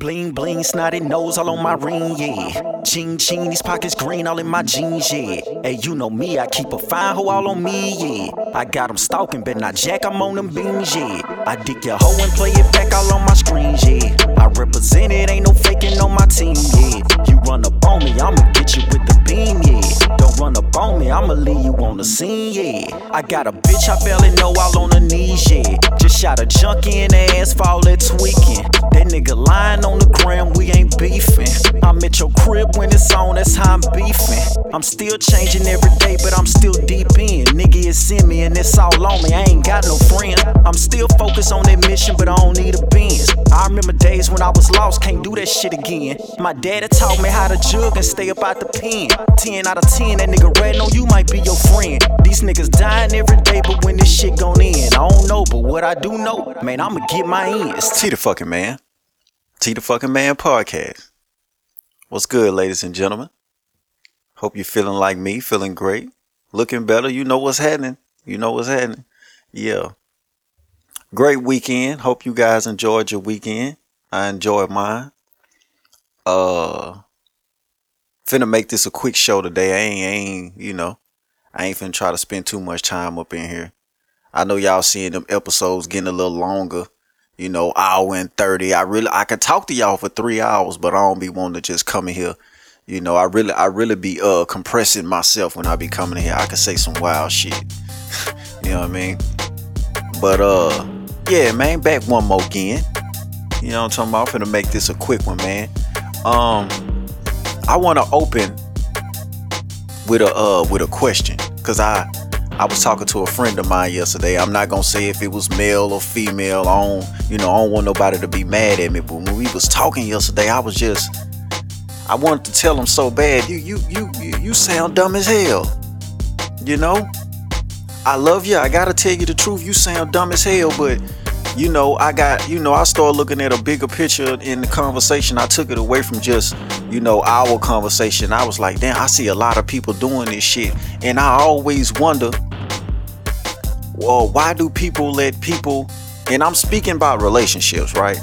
Bling bling, snotty nose all on my ring, yeah. Ching ching, these pockets green all in my jeans, yeah. Hey, you know me, I keep a fine hoe all on me, yeah. I got them stalking, but not jack, I'm on them beans, yeah. I dick your hoe and play it back all on my screens, yeah. Represent it, ain't no faking on my team, yeah. You run up on me, I'ma get you with the beam, yeah. Don't run up on me, I'ma leave you on the scene, yeah. I got a bitch I barely know all on her knees, yeah. Just shot a junkie in the ass for all that tweaking. That nigga lying on the gram, we ain't beefing. I'm at your crib when it's on, that's how I'm beefing. I'm still changing every day, but I'm still deep in. Nigga, it's in me and it's all on me, I ain't got no friend. I'm still focused on that mission, but I don't need a Benz. I remember days when I was lost, can't do that shit again. My daddy taught me how to jug and stay up out the pen. 10 out of 10, that nigga red, no, you might be your friend. These niggas dying every day, but when this shit gon' end, I don't know, but what I do know, man, I'ma get my ends. T the fucking man. T the fucking man podcast. What's good, ladies and gentlemen? Hope you're feeling like me, feeling great, looking better. You know what's happening. You know what's happening. Yeah. Great weekend. Hope you guys enjoyed your weekend. I enjoy mine. Uh finna make this a quick show today. I ain't, I ain't, you know, I ain't finna try to spend too much time up in here. I know y'all seeing them episodes getting a little longer, you know, hour and 30. I really, I can talk to y'all for three hours, but I don't be wanting to just come in here. You know, I really, I really be, uh, compressing myself when I be coming in here. I can say some wild shit. you know what I mean? But, uh, yeah, man, back one more again. You know what I'm talking about? I'm finna make this a quick one, man. Um, I want to open with a uh with a question because I I was talking to a friend of mine yesterday. I'm not gonna say if it was male or female. I don't you know I don't want nobody to be mad at me. But when we was talking yesterday, I was just I wanted to tell him so bad. You you you you, you sound dumb as hell. You know. I love you. I gotta tell you the truth. You sound dumb as hell, but you know, I got, you know, I started looking at a bigger picture in the conversation. I took it away from just, you know, our conversation. I was like, damn, I see a lot of people doing this shit. And I always wonder, well, why do people let people, and I'm speaking about relationships, right?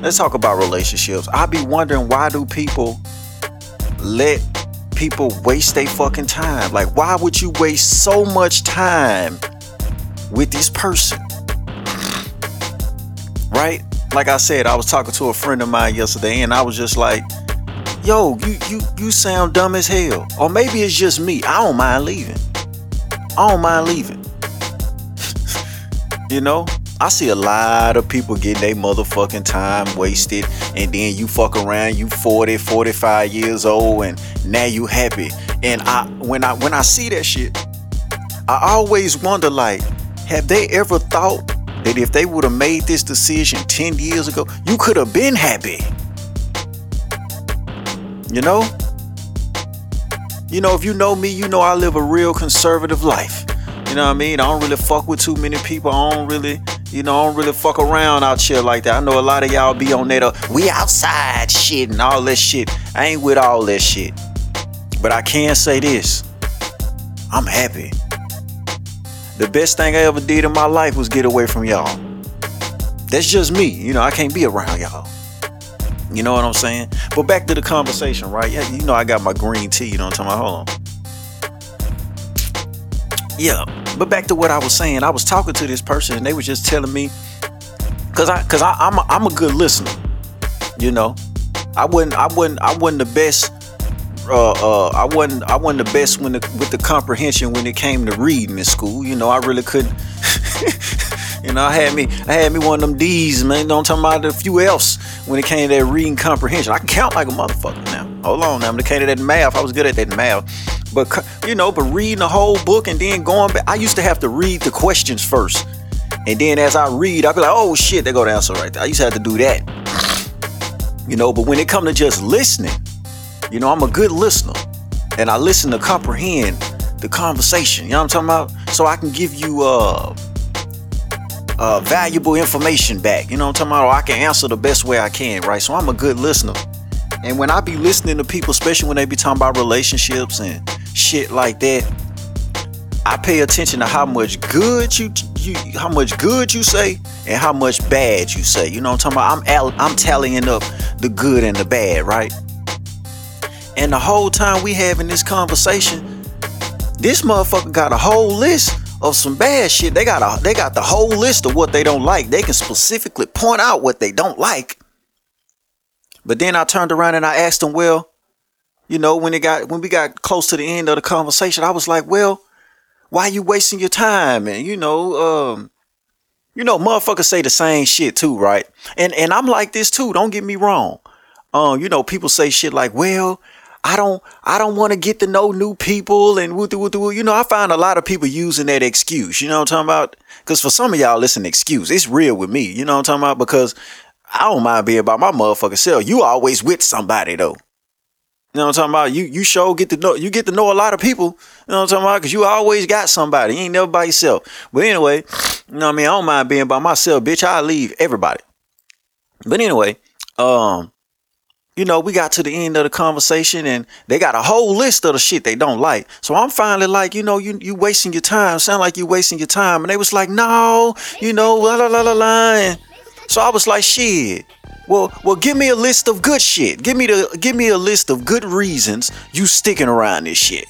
Let's talk about relationships. I be wondering why do people let people waste their fucking time? Like, why would you waste so much time with this person? Right? Like I said, I was talking to a friend of mine yesterday, and I was just like, "Yo, you you you sound dumb as hell." Or maybe it's just me. I don't mind leaving. I don't mind leaving. you know, I see a lot of people getting their motherfucking time wasted, and then you fuck around, you 40, 45 years old, and now you happy. And I when I when I see that shit, I always wonder like, have they ever thought that if they would have made this decision 10 years ago, you could have been happy. You know? You know, if you know me, you know I live a real conservative life. You know what I mean? I don't really fuck with too many people. I don't really, you know, I don't really fuck around out here like that. I know a lot of y'all be on that, uh, we outside shit and all that shit. I ain't with all that shit. But I can say this I'm happy. The best thing I ever did in my life was get away from y'all. That's just me. You know, I can't be around y'all. You know what I'm saying? But back to the conversation, right? Yeah, you know I got my green tea, you know what I'm talking about? Hold on. Yeah. But back to what I was saying, I was talking to this person and they was just telling me cause I cause I, I'm a, I'm a good listener. You know? I wasn't I wasn't I wasn't the best uh, uh, I wasn't I wasn't the best when the, with the comprehension when it came to reading in school. You know, I really couldn't. you know, I had me I had me one of them D's, man. Don't talk about a few F's when it came to that reading comprehension. I count like a motherfucker now. Hold on, now. When it came to that math, I was good at that math. But you know, but reading the whole book and then going back, I used to have to read the questions first. And then as I read, I'd be like, oh shit, they go the answer right there. I used to have to do that. You know, but when it come to just listening, you know, I'm a good listener and I listen to comprehend the conversation. You know what I'm talking about? So I can give you uh, uh, valuable information back. You know what I'm talking about? Or I can answer the best way I can, right? So I'm a good listener. And when I be listening to people, especially when they be talking about relationships and shit like that, I pay attention to how much good you you how much good you say and how much bad you say. You know what I'm talking about? I'm I'm tallying up the good and the bad, right? And the whole time we having this conversation, this motherfucker got a whole list of some bad shit. They got a they got the whole list of what they don't like. They can specifically point out what they don't like. But then I turned around and I asked him, well, you know, when it got when we got close to the end of the conversation, I was like, well, why you wasting your time? And you know, um, you know, motherfuckers say the same shit too, right? And and I'm like this too. Don't get me wrong. Um, you know, people say shit like, well, I don't I don't want to get to know new people and woo woo woo. You know, I find a lot of people using that excuse. You know what I'm talking about? Because for some of y'all, listen, excuse. It's real with me. You know what I'm talking about? Because I don't mind being by my motherfucking self. You always with somebody though. You know what I'm talking about? You you sure get to know you get to know a lot of people. You know what I'm talking about? Cause you always got somebody. You ain't never by yourself. But anyway, you know what I mean? I don't mind being by myself, bitch. I leave everybody. But anyway, um, you know, we got to the end of the conversation and they got a whole list of the shit they don't like. So I'm finally like, you know, you you wasting your time. Sound like you wasting your time. And they was like, no, you know, la la la la la. And so I was like, shit. Well, well, give me a list of good shit. Give me the give me a list of good reasons you sticking around this shit.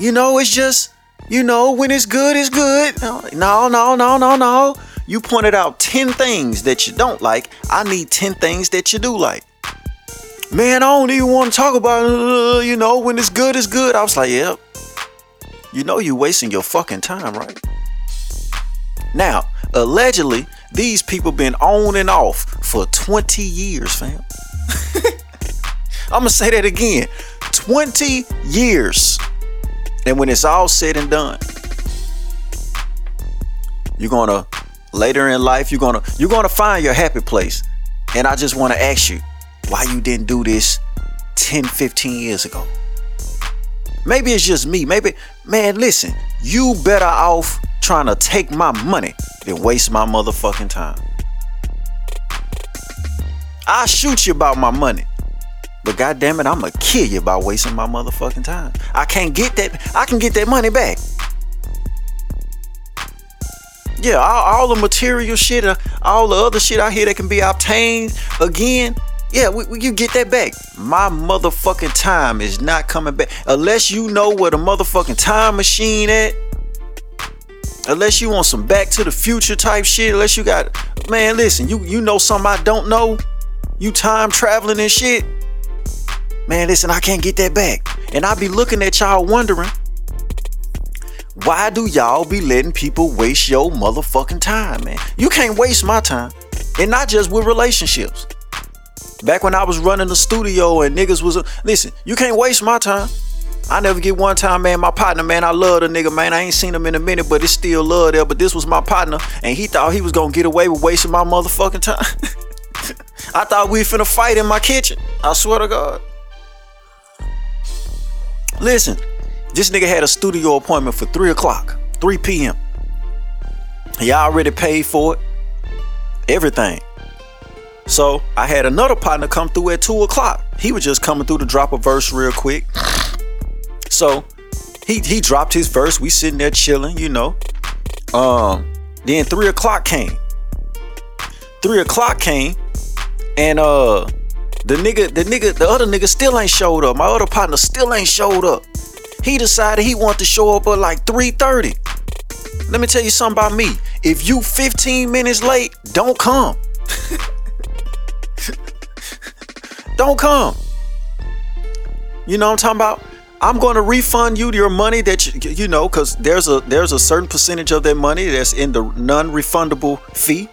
You know, it's just, you know, when it's good, it's good. No, no, no, no, no. You pointed out 10 things that you don't like. I need 10 things that you do like. Man, I don't even want to talk about, uh, you know, when it's good, it's good. I was like, yep. You know, you're wasting your fucking time, right? Now, allegedly, these people been on and off for 20 years, fam. I'm gonna say that again 20 years. And when it's all said and done, you're gonna later in life, you're gonna you're gonna find your happy place. And I just wanna ask you why you didn't do this 10, 15 years ago. Maybe it's just me. Maybe, man, listen, you better off trying to take my money than waste my motherfucking time. I shoot you about my money. But goddamn it, I'ma kill you by wasting my motherfucking time. I can't get that. I can get that money back. Yeah, all, all the material shit, uh, all the other shit out here that can be obtained again. Yeah, we, we, you get that back. My motherfucking time is not coming back unless you know where the motherfucking time machine at unless you want some back to the future type shit, unless you got man, listen, you you know something I don't know, you time traveling and shit. Man, listen, I can't get that back. And I be looking at y'all wondering, why do y'all be letting people waste your motherfucking time, man? You can't waste my time. And not just with relationships. Back when I was running the studio and niggas was, listen, you can't waste my time. I never get one time, man. My partner, man, I love the nigga, man. I ain't seen him in a minute, but it's still love there. But this was my partner, and he thought he was gonna get away with wasting my motherfucking time. I thought we finna fight in my kitchen. I swear to God. Listen, this nigga had a studio appointment for 3 o'clock, 3 p.m. He already paid for it. Everything. So I had another partner come through at 2 o'clock. He was just coming through to drop a verse real quick. So he he dropped his verse. We sitting there chilling, you know. Um, then three o'clock came. Three o'clock came, and uh, the nigga, the nigga, the other nigga still ain't showed up. My other partner still ain't showed up. He decided he wanted to show up at like 3:30. Let me tell you something about me. If you 15 minutes late, don't come. don't come. You know what I'm talking about? I'm going to refund you your money that you, you know because there's a there's a certain percentage of that money that's in the non-refundable fee.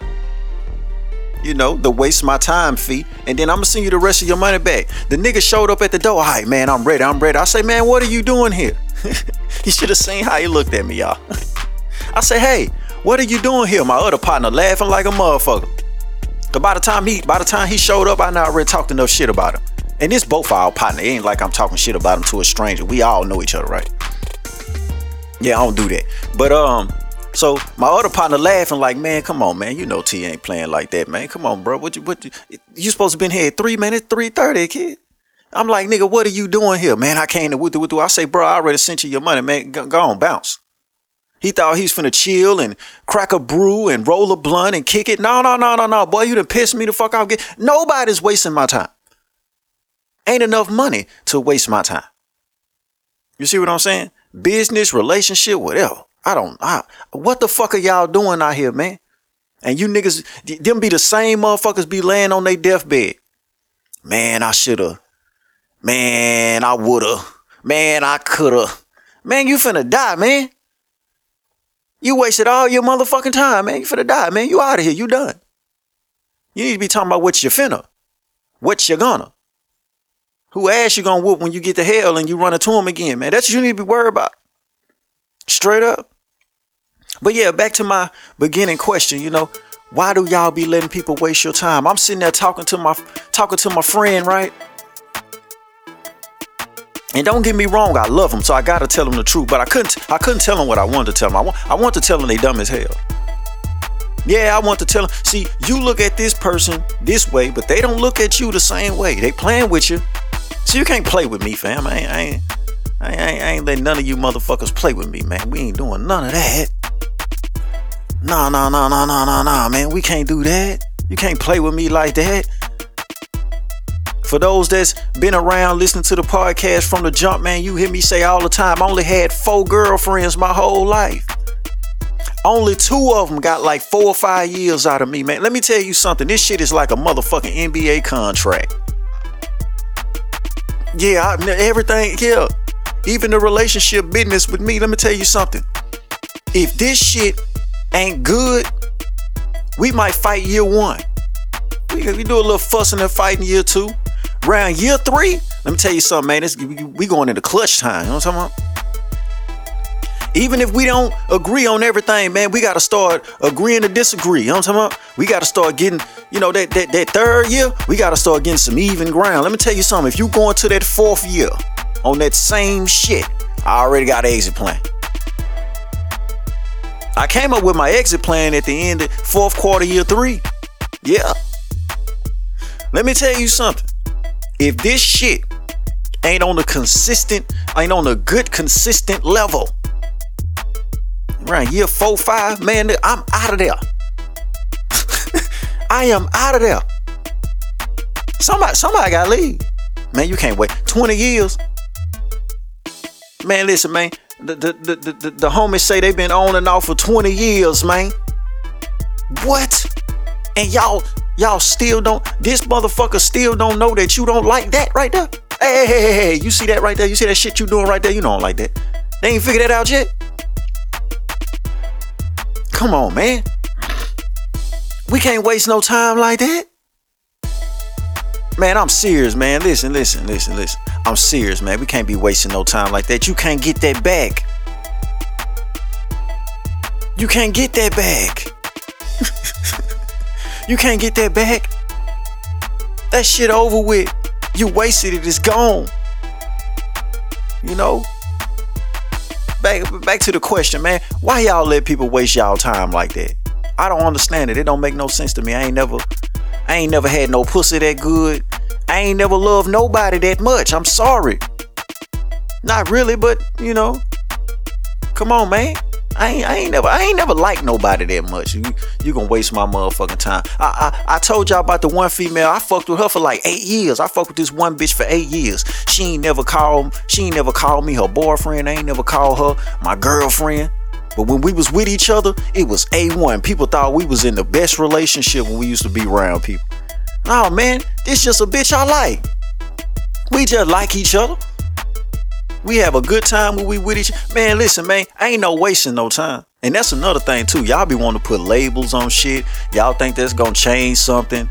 You know the waste my time fee, and then I'm gonna send you the rest of your money back. The nigga showed up at the door. All right, man, I'm ready. I'm ready. I say, man, what are you doing here? you should have seen how he looked at me, y'all. I say, hey, what are you doing here? My other partner laughing like a motherfucker. Cause by the time he by the time he showed up, I now already talked enough shit about him. And this both our partner. It ain't like I'm talking shit about him to a stranger. We all know each other, right? Yeah, I don't do that. But um, so my other partner laughing like, man, come on, man. You know T ain't playing like that, man. Come on, bro. What you what you, you supposed to been here at three minutes, three thirty, kid? I'm like, nigga, what are you doing here, man? I came to what do I say, bro? I already sent you your money, man. Go, on, bounce. He thought he's finna chill and crack a brew and roll a blunt and kick it. No, no, no, no, no. Boy, you done pissed me the fuck off. Nobody's wasting my time. Ain't enough money to waste my time. You see what I'm saying? Business, relationship, whatever. I don't. I, what the fuck are y'all doing out here, man? And you niggas, them be the same motherfuckers be laying on their deathbed. Man, I shoulda. Man, I woulda. Man, I coulda. Man, you finna die, man. You wasted all your motherfucking time, man. You finna die, man. You out of here. You done. You need to be talking about what you finna. What you gonna. Who ass you gonna whoop when you get to hell and you run into him again, man? That's what you need to be worried about. Straight up. But yeah, back to my beginning question, you know, why do y'all be letting people waste your time? I'm sitting there talking to my talking to my friend, right? And don't get me wrong, I love him, so I gotta tell him the truth. But I couldn't I couldn't tell him what I wanted to tell him. I want I want to tell him they dumb as hell. Yeah, I want to tell them. See, you look at this person this way, but they don't look at you the same way. They playing with you. So you can't play with me, fam. I ain't, I ain't, I ain't, I ain't letting none of you motherfuckers play with me, man. We ain't doing none of that. Nah, nah, nah, nah, nah, nah, nah, man. We can't do that. You can't play with me like that. For those that's been around listening to the podcast from the jump, man, you hear me say all the time, I only had four girlfriends my whole life. Only two of them got like four or five years out of me, man. Let me tell you something. This shit is like a motherfucking NBA contract. Yeah, I, everything, yeah. Even the relationship business with me, let me tell you something. If this shit ain't good, we might fight year one. We, we do a little fussing and fighting year two. Round year three, let me tell you something, man. We going into clutch time. You know what I'm talking about? Even if we don't agree on everything, man, we gotta start agreeing to disagree. You know what I'm talking about? We gotta start getting, you know, that that, that third year, we gotta start getting some even ground. Let me tell you something. If you going to that fourth year on that same shit, I already got an exit plan. I came up with my exit plan at the end of fourth quarter year three. Yeah. Let me tell you something if this shit ain't on a consistent, ain't on a good consistent level, around year four, five, man, I'm out of there. I am out of there. Somebody, somebody gotta leave. Man, you can't wait 20 years. Man, listen, man. The the, the, the, the, homies say they've been on and off for 20 years, man. What? And y'all Y'all still don't, this motherfucker still don't know that you don't like that right there. Hey, hey, hey, hey, you see that right there? You see that shit you doing right there? You don't like that. They ain't figured that out yet. Come on, man. We can't waste no time like that. Man, I'm serious, man. Listen, listen, listen, listen. I'm serious, man. We can't be wasting no time like that. You can't get that back. You can't get that back. You can't get that back. That shit over with. You wasted it, it's gone. You know? Back back to the question, man. Why y'all let people waste y'all time like that? I don't understand it. It don't make no sense to me. I ain't never I ain't never had no pussy that good. I ain't never loved nobody that much. I'm sorry. Not really, but you know. Come on, man. I ain't, I ain't never I ain't never liked nobody that much. You you gonna waste my motherfucking time. I, I I told y'all about the one female. I fucked with her for like eight years. I fucked with this one bitch for eight years. She ain't never called she ain't never called me her boyfriend. I ain't never called her my girlfriend. But when we was with each other, it was A1. People thought we was in the best relationship when we used to be around people. Oh man, this just a bitch I like. We just like each other. We have a good time when we with each man. Listen, man, I ain't no wasting no time. And that's another thing too. Y'all be wanting to put labels on shit. Y'all think that's gonna change something.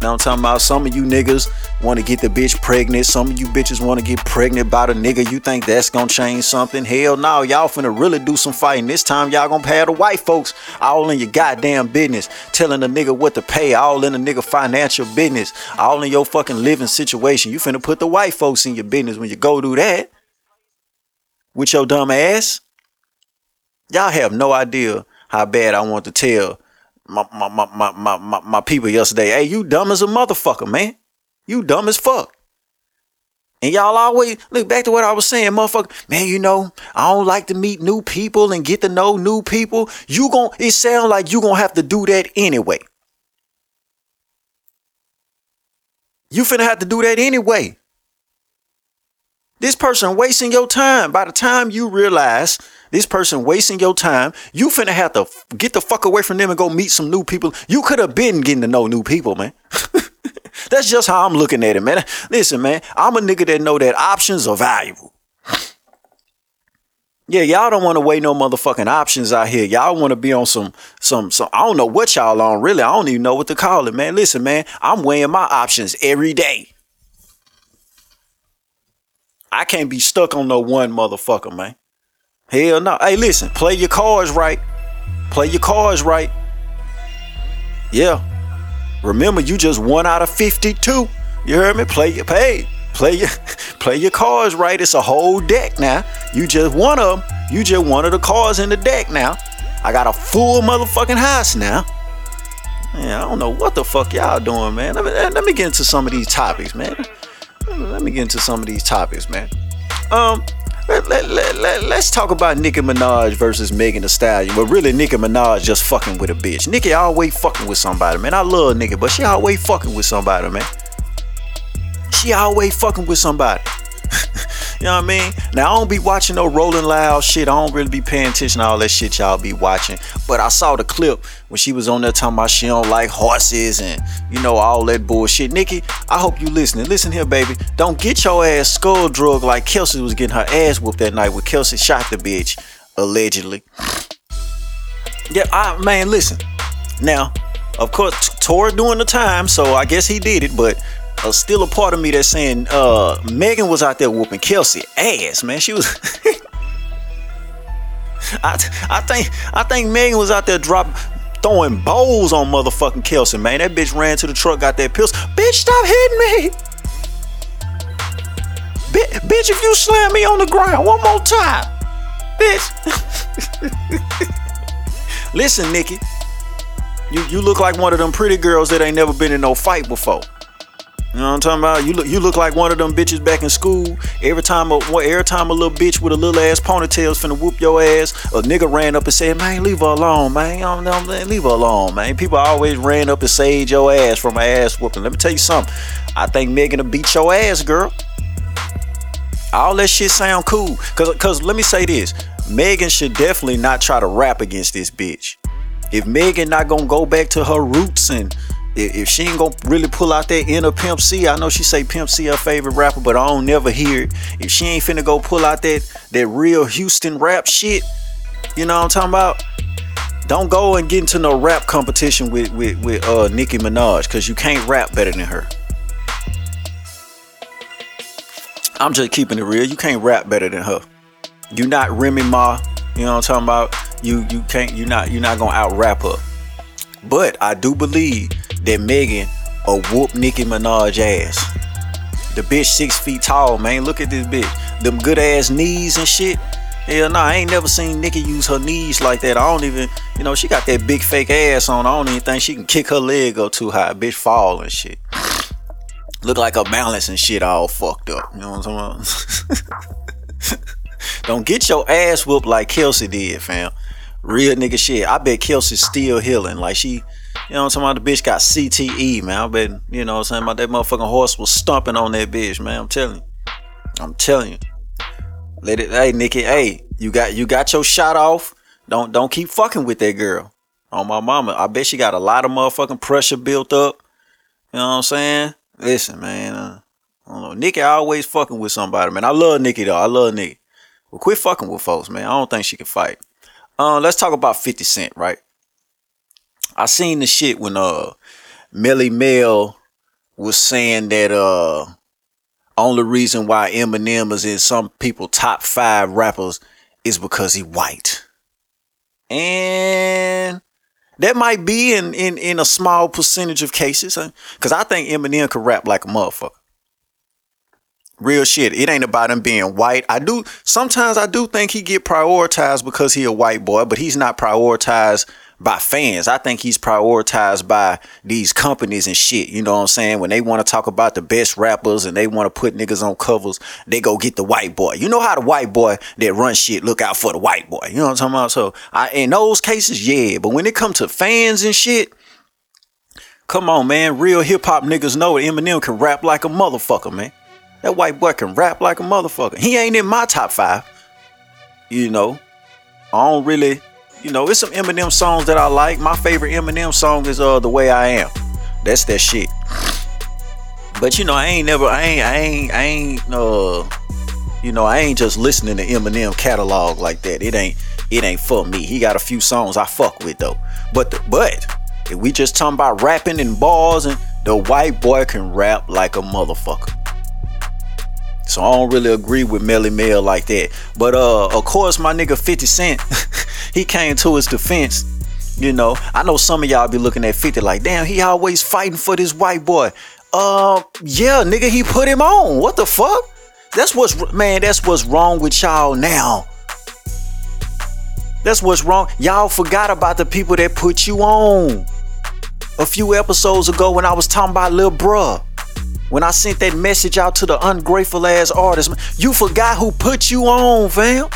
Now I'm talking about some of you niggas want to get the bitch pregnant. Some of you bitches want to get pregnant by the nigga. You think that's gonna change something? Hell no, y'all finna really do some fighting. This time y'all gonna pay the white folks all in your goddamn business. Telling the nigga what to pay, all in the nigga financial business, all in your fucking living situation. You finna put the white folks in your business when you go do that with your dumb ass. Y'all have no idea how bad I want to tell my my, my, my, my, my, people yesterday. Hey, you dumb as a motherfucker, man. You dumb as fuck. And y'all always look back to what I was saying, motherfucker. Man, you know, I don't like to meet new people and get to know new people. You gon' it sound like you gonna have to do that anyway. You finna have to do that anyway. This person wasting your time. By the time you realize this person wasting your time, you finna have to get the fuck away from them and go meet some new people. You could have been getting to know new people, man. That's just how I'm looking at it, man. Listen, man, I'm a nigga that know that options are valuable. Yeah, y'all don't want to weigh no motherfucking options out here. Y'all want to be on some, some, some. I don't know what y'all on. Really, I don't even know what to call it, man. Listen, man, I'm weighing my options every day. I can't be stuck on no one motherfucker, man. Hell no. Hey, listen, play your cards right. Play your cards right. Yeah. Remember, you just one out of 52. You heard me? Play your pay. Play your play your cards right. It's a whole deck now. You just one of them. You just one of the cards in the deck now. I got a full motherfucking house now. Man, I don't know what the fuck y'all doing, man. Let me, let me get into some of these topics, man. Let me get into some of these topics, man. Um, let, let, let, let, let's talk about Nicki Minaj versus Megan Thee Stallion. But really, Nicki Minaj just fucking with a bitch. Nicki always fucking with somebody, man. I love Nicki, but she always fucking with somebody, man. She always fucking with somebody. You know what I mean? Now I don't be watching no Rolling Loud shit. I don't really be paying attention to all that shit y'all be watching. But I saw the clip when she was on there talking about she don't like horses and you know all that bullshit. Nicki, I hope you listening. Listen here, baby. Don't get your ass skull drug like Kelsey was getting her ass whooped that night when Kelsey shot the bitch allegedly. Yeah, I man, listen. Now, of course, Tor doing the time, so I guess he did it, but still a part of me that's saying uh, Megan was out there whooping Kelsey ass, man. She was. I, I think I think Megan was out there drop throwing bowls on motherfucking Kelsey, man. That bitch ran to the truck, got that pills. Bitch, stop hitting me. B- bitch, if you slam me on the ground one more time, bitch. Listen, Nicki, You you look like one of them pretty girls that ain't never been in no fight before. You know what I'm talking about? You look, you look like one of them bitches back in school. Every time a every time a little bitch with a little ass ponytail's finna whoop your ass, a nigga ran up and said, "Man, leave her alone, man. i don't know leave her alone, man." People always ran up and saved your ass from my ass whooping. Let me tell you something. I think Megan will beat your ass, girl. All that shit sound cool. Cause, cause let me say this. Megan should definitely not try to rap against this bitch. If Megan not gonna go back to her roots and if she ain't gonna really pull out that inner Pimp C, I know she say Pimp C her favorite rapper, but I don't never hear it. If she ain't finna go pull out that that real Houston rap shit, you know what I'm talking about? Don't go and get into no rap competition with with with uh Nicki Minaj, cause you can't rap better than her. I'm just keeping it real. You can't rap better than her. You not Remy Ma. You know what I'm talking about? You you can't. You not. You're not gonna out rap her. But I do believe that Megan a whoop Nicki Minaj ass. The bitch six feet tall, man. Look at this bitch. Them good ass knees and shit. Hell nah, I ain't never seen Nicki use her knees like that. I don't even, you know, she got that big fake ass on. I don't even think she can kick her leg up too high. Bitch fall and shit. Look like her balance and shit all fucked up. You know what I'm talking about? don't get your ass whooped like Kelsey did, fam. Real nigga shit. I bet Kelsey's still healing. Like she you know what I'm talking about? The bitch got CTE, man. I bet, you know what I'm saying? About that motherfucking horse was stomping on that bitch, man. I'm telling you. I'm telling you. Let it hey Nicki, hey, you got you got your shot off. Don't don't keep fucking with that girl. On my mama. I bet she got a lot of motherfucking pressure built up. You know what I'm saying? Listen, man. Uh, I don't know. Nicki always fucking with somebody, man. I love Nicki though. I love Nicki. Well, quit fucking with folks, man. I don't think she can fight. Uh, let's talk about 50 Cent, right? I seen the shit when uh Melle Mel was saying that uh only reason why Eminem is in some people top five rappers is because he white. And that might be in in, in a small percentage of cases. Cause I think Eminem could rap like a motherfucker. Real shit. It ain't about him being white. I do sometimes I do think he get prioritized because he a white boy, but he's not prioritized by fans. I think he's prioritized by these companies and shit. You know what I'm saying? When they want to talk about the best rappers and they want to put niggas on covers, they go get the white boy. You know how the white boy that run shit look out for the white boy. You know what I'm talking about? So I, in those cases, yeah. But when it comes to fans and shit, come on, man. Real hip hop niggas know Eminem can rap like a motherfucker, man. That white boy can rap like a motherfucker. He ain't in my top five. You know, I don't really, you know, it's some Eminem songs that I like. My favorite Eminem song is uh The Way I Am. That's that shit. But you know, I ain't never, I ain't, I ain't, I ain't, uh, you know, I ain't just listening to Eminem catalog like that. It ain't, it ain't for me. He got a few songs I fuck with though. But, the, but if we just talking about rapping and bars and the white boy can rap like a motherfucker. So I don't really agree with Melle Mel like that. But uh of course my nigga 50 Cent, he came to his defense. You know, I know some of y'all be looking at 50 like, damn, he always fighting for this white boy. Uh yeah, nigga, he put him on. What the fuck? That's what's man, that's what's wrong with y'all now. That's what's wrong. Y'all forgot about the people that put you on. A few episodes ago when I was talking about Lil Bruh. When I sent that message out to the ungrateful ass artist, you forgot who put you on, fam.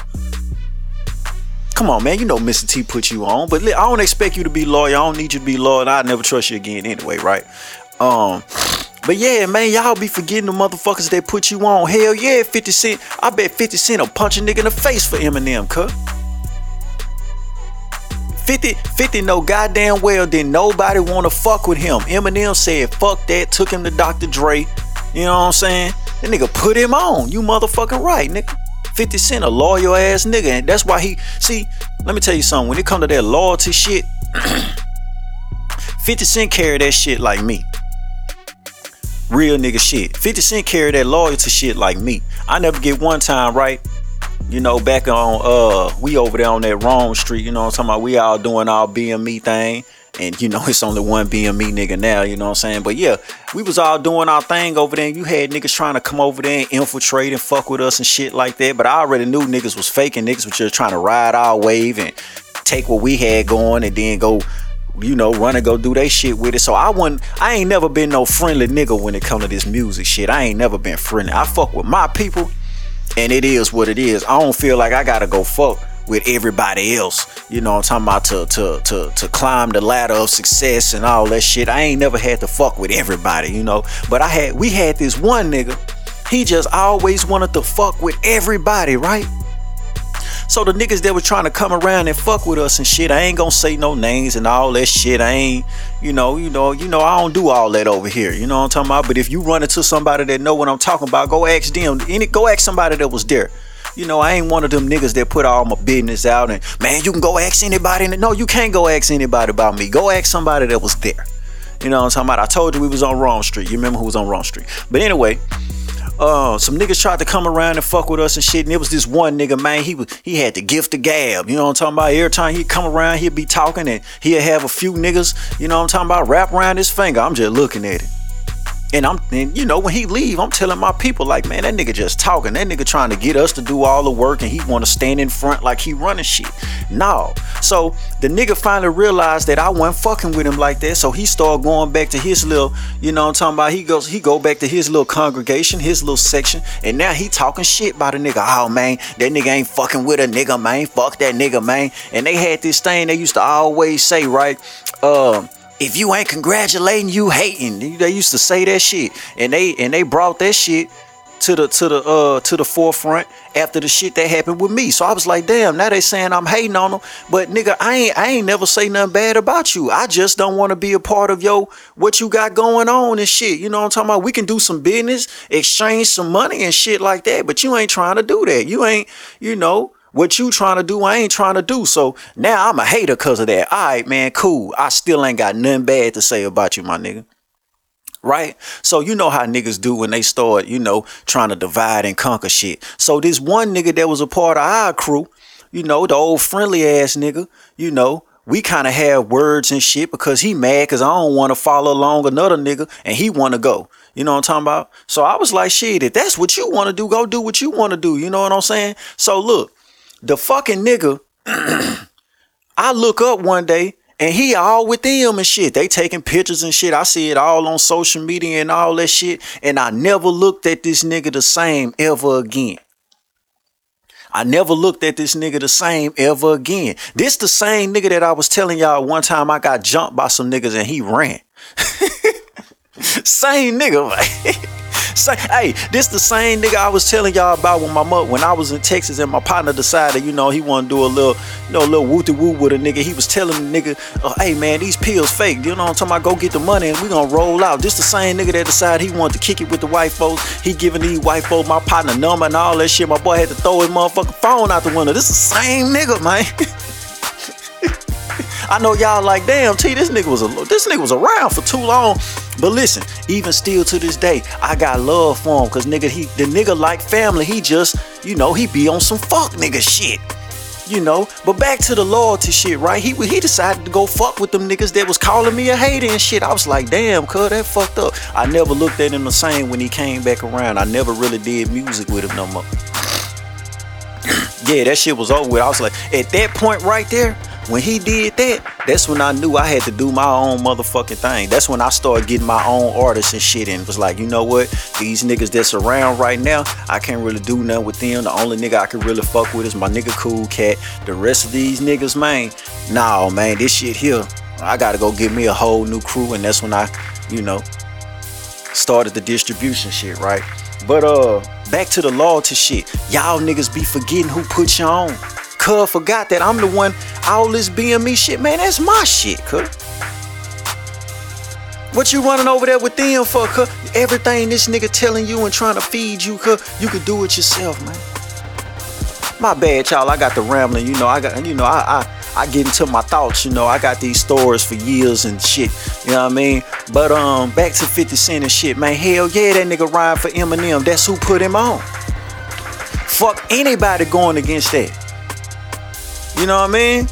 Come on, man. You know Mr. T put you on, but I don't expect you to be loyal. I don't need you to be loyal. I never trust you again anyway, right? Um, but yeah, man, y'all be forgetting the motherfuckers that put you on. Hell yeah, 50 Cent. I bet 50 Cent will punch a nigga in the face for Eminem, cut. 50, 50 know goddamn well did nobody want to fuck with him. Eminem said fuck that, took him to Dr. Dre. You know what I'm saying? That nigga put him on. You motherfucking right, nigga. 50 Cent a loyal ass nigga. And that's why he see, let me tell you something. When it come to that loyalty shit, 50 Cent carry that shit like me. Real nigga shit. 50 Cent carry that loyalty shit like me. I never get one time right you know, back on uh we over there on that wrong street, you know I'm talking about? We all doing our BME thing. And you know, it's only one BME nigga now, you know what I'm saying? But yeah, we was all doing our thing over there. You had niggas trying to come over there and infiltrate and fuck with us and shit like that. But I already knew niggas was faking. Niggas was just trying to ride our wave and take what we had going and then go you know, run and go do they shit with it. So I wouldn't, I ain't never been no friendly nigga when it come to this music shit. I ain't never been friendly. I fuck with my people and it is what it is. I don't feel like I gotta go fuck with everybody else. You know I'm talking about to to to to climb the ladder of success and all that shit. I ain't never had to fuck with everybody, you know. But I had we had this one nigga, he just always wanted to fuck with everybody, right? So the niggas that were trying to come around and fuck with us and shit, I ain't gonna say no names and all that shit. I ain't, you know, you know, you know, I don't do all that over here. You know what I'm talking about? But if you run into somebody that know what I'm talking about, go ask them. Any go ask somebody that was there. You know, I ain't one of them niggas that put all my business out and man, you can go ask anybody. No, you can't go ask anybody about me. Go ask somebody that was there. You know what I'm talking about? I told you we was on Wrong Street. You remember who was on Wrong Street. But anyway, uh, some niggas tried to come around and fuck with us and shit. And it was this one nigga, man. He was he had the gift of gab. You know what I'm talking about? Every time he'd come around, he'd be talking and he'd have a few niggas, you know what I'm talking about, wrap around his finger. I'm just looking at it. And I'm, and you know, when he leave, I'm telling my people like, man, that nigga just talking. That nigga trying to get us to do all the work, and he want to stand in front like he running shit. No. So the nigga finally realized that I wasn't fucking with him like that. So he started going back to his little, you know, I'm talking about. He goes, he go back to his little congregation, his little section, and now he talking shit about a nigga. Oh man, that nigga ain't fucking with a nigga, man. Fuck that nigga, man. And they had this thing they used to always say, right? Um. Uh, if you ain't congratulating, you hating. They used to say that shit, and they and they brought that shit to the to the uh to the forefront after the shit that happened with me. So I was like, damn, now they saying I'm hating on them. But nigga, I ain't I ain't never say nothing bad about you. I just don't want to be a part of yo what you got going on and shit. You know what I'm talking about? We can do some business, exchange some money and shit like that, but you ain't trying to do that. You ain't, you know, what you trying to do, I ain't trying to do. So now I'm a hater because of that. All right, man, cool. I still ain't got nothing bad to say about you, my nigga. Right? So you know how niggas do when they start, you know, trying to divide and conquer shit. So this one nigga that was a part of our crew, you know, the old friendly ass nigga, you know, we kind of have words and shit because he mad because I don't want to follow along another nigga and he want to go. You know what I'm talking about? So I was like, shit, if that's what you want to do, go do what you want to do. You know what I'm saying? So look, the fucking nigga, I look up one day And he all with them and shit. They taking pictures and shit. I see it all on social media and all that shit. And I never looked at this nigga the same ever again. I never looked at this nigga the same ever again. This the same nigga that I was telling y'all one time I got jumped by some niggas and he ran. same nigga. Say, hey, this the same nigga I was telling y'all about when my mother, when I was in Texas and my partner decided, you know, he want to do a little, you know, a little wooty woo with a nigga. He was telling the nigga, uh, hey man, these pills fake. You know what I'm talking about? Go get the money and we gonna roll out. This the same nigga that decided he wanted to kick it with the white folks. He giving these white folks my partner number and all that shit. My boy had to throw his motherfucking phone out the window. This the same nigga, man. I know y'all like, damn, T, this nigga was a this nigga was around for too long. But listen, even still to this day, I got love for him. Cause nigga, he the nigga like family. He just, you know, he be on some fuck nigga shit. You know, but back to the loyalty shit, right? He he decided to go fuck with them niggas that was calling me a hater and shit. I was like, damn, cuz that fucked up. I never looked at him the same when he came back around. I never really did music with him no more. Yeah, that shit was over with. I was like, at that point right there, when he did that, that's when I knew I had to do my own motherfucking thing. That's when I started getting my own artists and shit and was like, you know what? These niggas that's around right now, I can't really do nothing with them. The only nigga I can really fuck with is my nigga Cool Cat. The rest of these niggas, man, nah, man, this shit here, I gotta go get me a whole new crew. And that's when I, you know, started the distribution shit, right? But uh, back to the loyalty shit. Y'all niggas be forgetting who put you on. Cuz forgot that I'm the one, all this BME shit, man, that's my shit, cuz. What you running over there with them for, cuz? Everything this nigga telling you and trying to feed you, cuz, you could do it yourself, man. My bad, y'all. I got the rambling. You know, I got, you know, I, I, I get into my thoughts. You know, I got these stories for years and shit. You know what I mean? But um, back to 50 Cent and shit, man. Hell yeah, that nigga rhyme for Eminem. That's who put him on. Fuck anybody going against that. You know what I mean?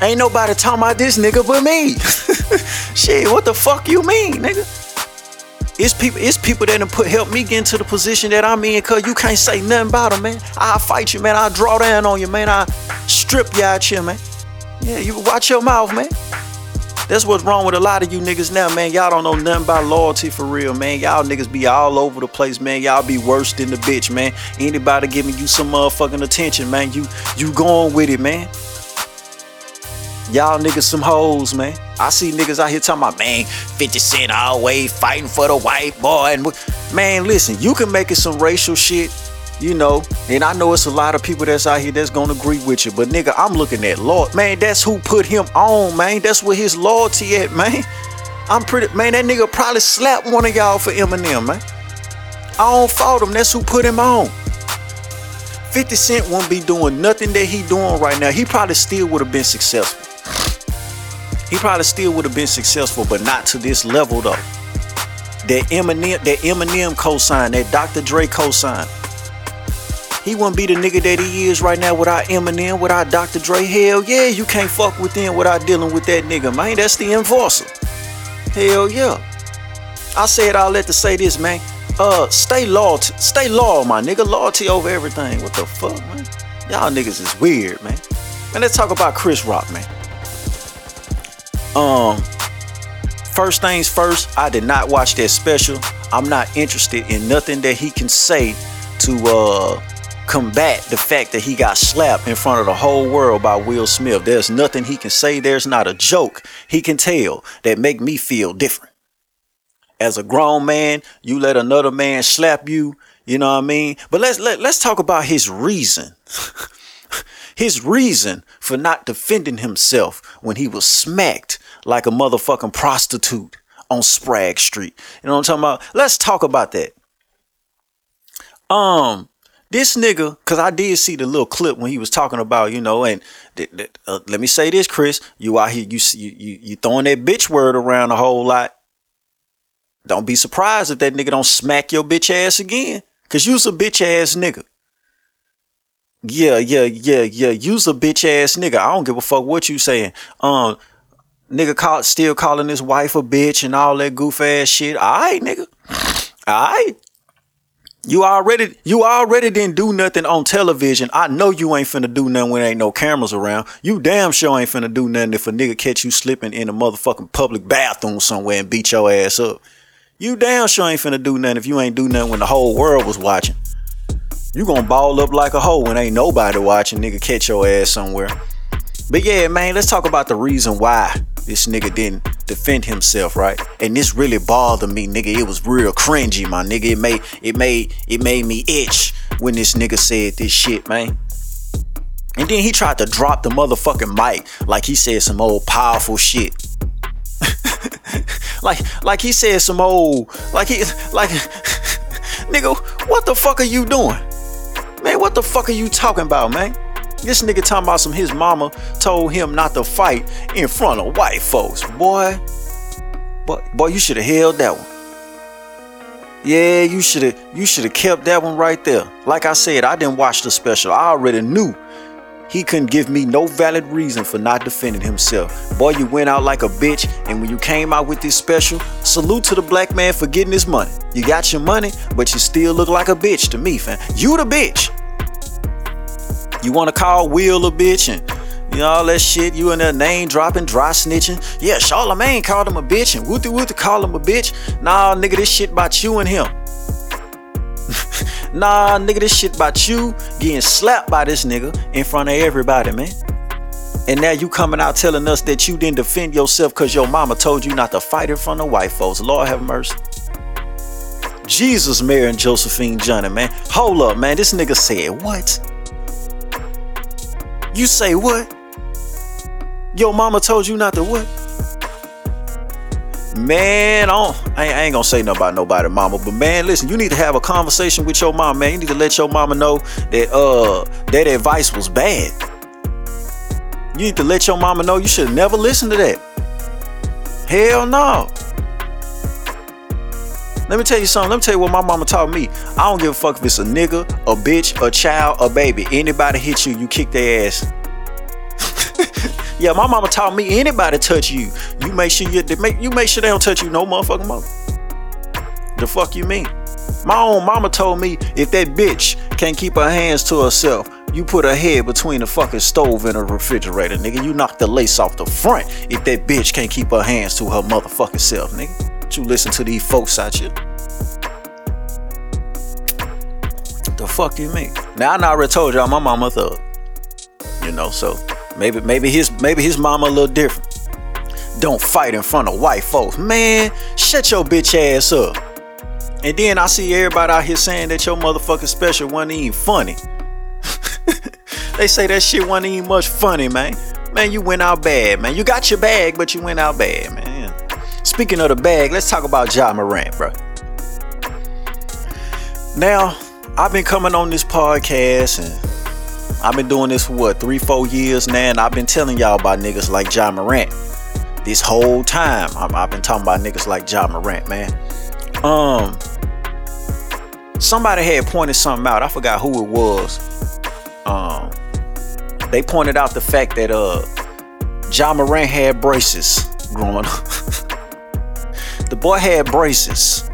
Ain't nobody talking about this nigga but me. Shit, what the fuck you mean, nigga? It's people, it's people that done put help me get into the position that I'm in, cause you can't say nothing about them, man. I'll fight you, man. I'll draw down on you, man. I'll strip you out here, man. Yeah, you watch your mouth, man. That's what's wrong with a lot of you niggas now, man. Y'all don't know nothing about loyalty for real, man. Y'all niggas be all over the place, man. Y'all be worse than the bitch, man. Anybody giving you some motherfucking attention, man, you you going with it, man. Y'all niggas some hoes, man. I see niggas out here talking about, man, 50 Cent always fighting for the white boy. And man, listen, you can make it some racial shit you know, and I know it's a lot of people that's out here that's gonna agree with you, but nigga, I'm looking at Lord, man, that's who put him on, man. That's where his loyalty at, man. I'm pretty, man, that nigga probably slapped one of y'all for Eminem, man. I don't fault him, that's who put him on. 50 Cent won't be doing nothing that he doing right now. He probably still would have been successful. He probably still would have been successful, but not to this level though. That Eminem, that Eminem co-sign, that Dr. Dre co-sign, he wouldn't be the nigga that he is right now without Eminem, without Dr. Dre. Hell yeah, you can't fuck with him without dealing with that nigga, man. That's the enforcer. Hell yeah. I said I'll let to say this, man. Uh, stay loyal, stay loyal, my nigga. Loyalty over everything. What the fuck, man? Y'all niggas is weird, man. Man, let's talk about Chris Rock, man. Um, first things first, I did not watch that special. I'm not interested in nothing that he can say to uh combat the fact that he got slapped in front of the whole world by Will Smith. There's nothing he can say. There's not a joke he can tell that make me feel different. As a grown man, you let another man slap you, you know what I mean? But let's let, let's talk about his reason. his reason for not defending himself when he was smacked like a motherfucking prostitute on Sprague Street. You know what I'm talking about? Let's talk about that. Um, this nigga, cause I did see the little clip when he was talking about, you know, and th- th- uh, let me say this, Chris, you out here, you you you, throwing that bitch word around a whole lot. Don't be surprised if that nigga don't smack your bitch ass again, cause you's a bitch ass nigga. Yeah, yeah, yeah, yeah. You's a bitch ass nigga. I don't give a fuck what you saying. Um, nigga call, still calling his wife a bitch and all that goof ass shit. All right, nigga. All right. You already you already didn't do nothing on television. I know you ain't finna do nothing when ain't no cameras around. You damn sure ain't finna do nothing if a nigga catch you slipping in a motherfucking public bathroom somewhere and beat your ass up. You damn sure ain't finna do nothing if you ain't do nothing when the whole world was watching. You gonna ball up like a hoe when ain't nobody watching, nigga catch your ass somewhere. But yeah, man, let's talk about the reason why this nigga didn't defend himself, right? And this really bothered me, nigga. It was real cringy, my nigga. It made it made it made me itch when this nigga said this shit, man. And then he tried to drop the motherfucking mic like he said some old powerful shit. like like he said some old like he like nigga, what the fuck are you doing? Man, what the fuck are you talking about, man? This nigga talking about some his mama told him not to fight in front of white folks. Boy, boy, boy you should have held that one. Yeah, you should have you should have kept that one right there. Like I said, I didn't watch the special. I already knew he couldn't give me no valid reason for not defending himself. Boy, you went out like a bitch, and when you came out with this special, salute to the black man for getting his money. You got your money, but you still look like a bitch to me, fam. You the bitch. You want to call Will a bitch and you know all that shit. You in there name dropping, dry snitching. Yeah, Charlamagne called him a bitch and Wooty Wooty called him a bitch. Nah, nigga, this shit about you and him. nah, nigga, this shit about you getting slapped by this nigga in front of everybody, man. And now you coming out telling us that you didn't defend yourself because your mama told you not to fight in front of white folks. Lord have mercy. Jesus, Mary, and Josephine Johnny, man. Hold up, man. This nigga said what? You say what? Your mama told you not to what? Man, I, I, ain't, gonna say nothing about nobody, mama. But man, listen, you need to have a conversation with your mom, man. You need to let your mama know that uh that advice was bad. You need to let your mama know you should never listen to that. Hell no. Let me tell you something. Let me tell you what my mama taught me. I don't give a fuck if it's a nigga, a bitch, a child, a baby. Anybody hit you, you kick their ass. yeah, my mama taught me anybody touch you, you make sure you make you make sure they don't touch you no motherfucking mother. The fuck you mean? My own mama told me if that bitch can't keep her hands to herself, you put her head between the fucking stove and the refrigerator, nigga. You knock the lace off the front if that bitch can't keep her hands to her motherfucking self, nigga you listen to these folks out here. The fuck you mean? Now I already told y'all my mama thug. You know, so maybe maybe his maybe his mama a little different. Don't fight in front of white folks. Man, shut your bitch ass up. And then I see everybody out here saying that your motherfucking special wasn't even funny. they say that shit wasn't even much funny, man. Man, you went out bad, man. You got your bag, but you went out bad, man. Speaking of the bag, let's talk about Ja Morant, bro. Now, I've been coming on this podcast and I've been doing this for what, three, four years now, and I've been telling y'all about niggas like Ja Morant. This whole time, I've been talking about niggas like Ja Morant, man. Um, somebody had pointed something out. I forgot who it was. Um, they pointed out the fact that uh, Ja Morant had braces growing up. the boy had braces.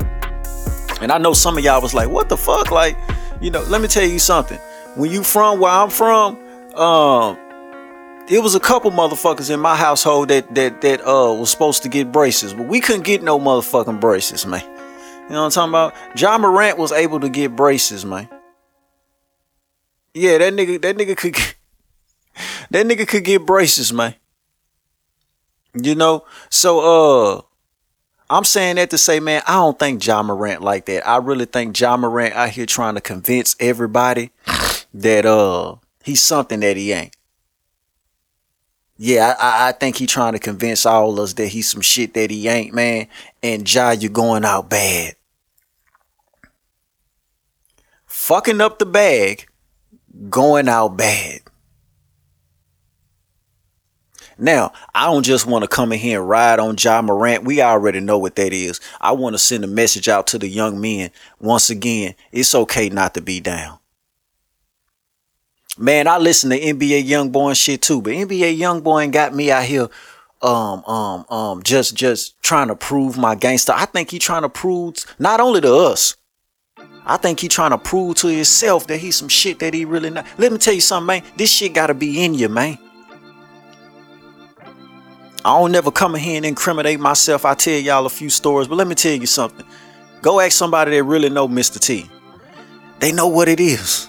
And I know some of y'all was like, what the fuck? Like, you know, let me tell you something. When you from where I'm from, um, it was a couple motherfuckers in my household that that that uh was supposed to get braces, but we couldn't get no motherfucking braces, man. You know what I'm talking about? Ja Morant was able to get braces, man. Yeah, that nigga, that nigga could, that nigga could get braces, man. You know, so uh, I'm saying that to say, man, I don't think Ja Morant like that. I really think Ja Morant out here trying to convince everybody that uh he's something that he ain't. Yeah, I, I think he trying to convince all us that he's some shit that he ain't, man. And Ja, you're going out bad. Fucking up the bag, going out bad. Now, I don't just want to come in here and ride on Ja Morant. We already know what that is. I want to send a message out to the young men. Once again, it's okay not to be down. Man, I listen to NBA Youngboy and shit too, but NBA Youngboy ain't got me out here um um um just just trying to prove my gangster. I think he trying to prove not only to us, I think he trying to prove to himself that he's some shit that he really not. Let me tell you something, man. This shit gotta be in you, man. I don't never come in here and incriminate myself. I tell y'all a few stories, but let me tell you something. Go ask somebody that really know Mr. T. They know what it is.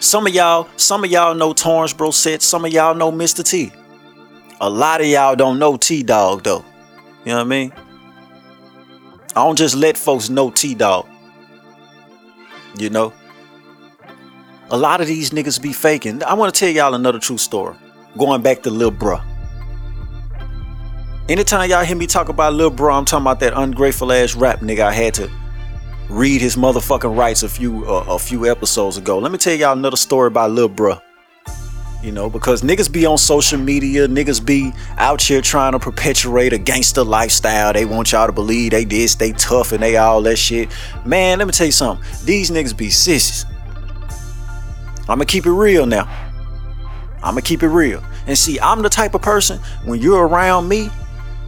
Some of y'all, some of y'all know Torrance Brossette. Some of y'all know Mr. T. A lot of y'all don't know T Dog though. You know what I mean? I don't just let folks know T Dog. You know? A lot of these niggas be faking. I want to tell y'all another true story. Going back to Lil Bruh. Anytime y'all hear me talk about Lil Bruh, I'm talking about that ungrateful ass rap nigga I had to read his motherfucking rights a few uh, a few episodes ago. Let me tell y'all another story about Lil Bruh. You know, because niggas be on social media, niggas be out here trying to perpetuate a gangster lifestyle. They want y'all to believe they did they tough, and they all that shit. Man, let me tell you something. These niggas be sissies. I'ma keep it real now. I'ma keep it real. And see, I'm the type of person when you're around me,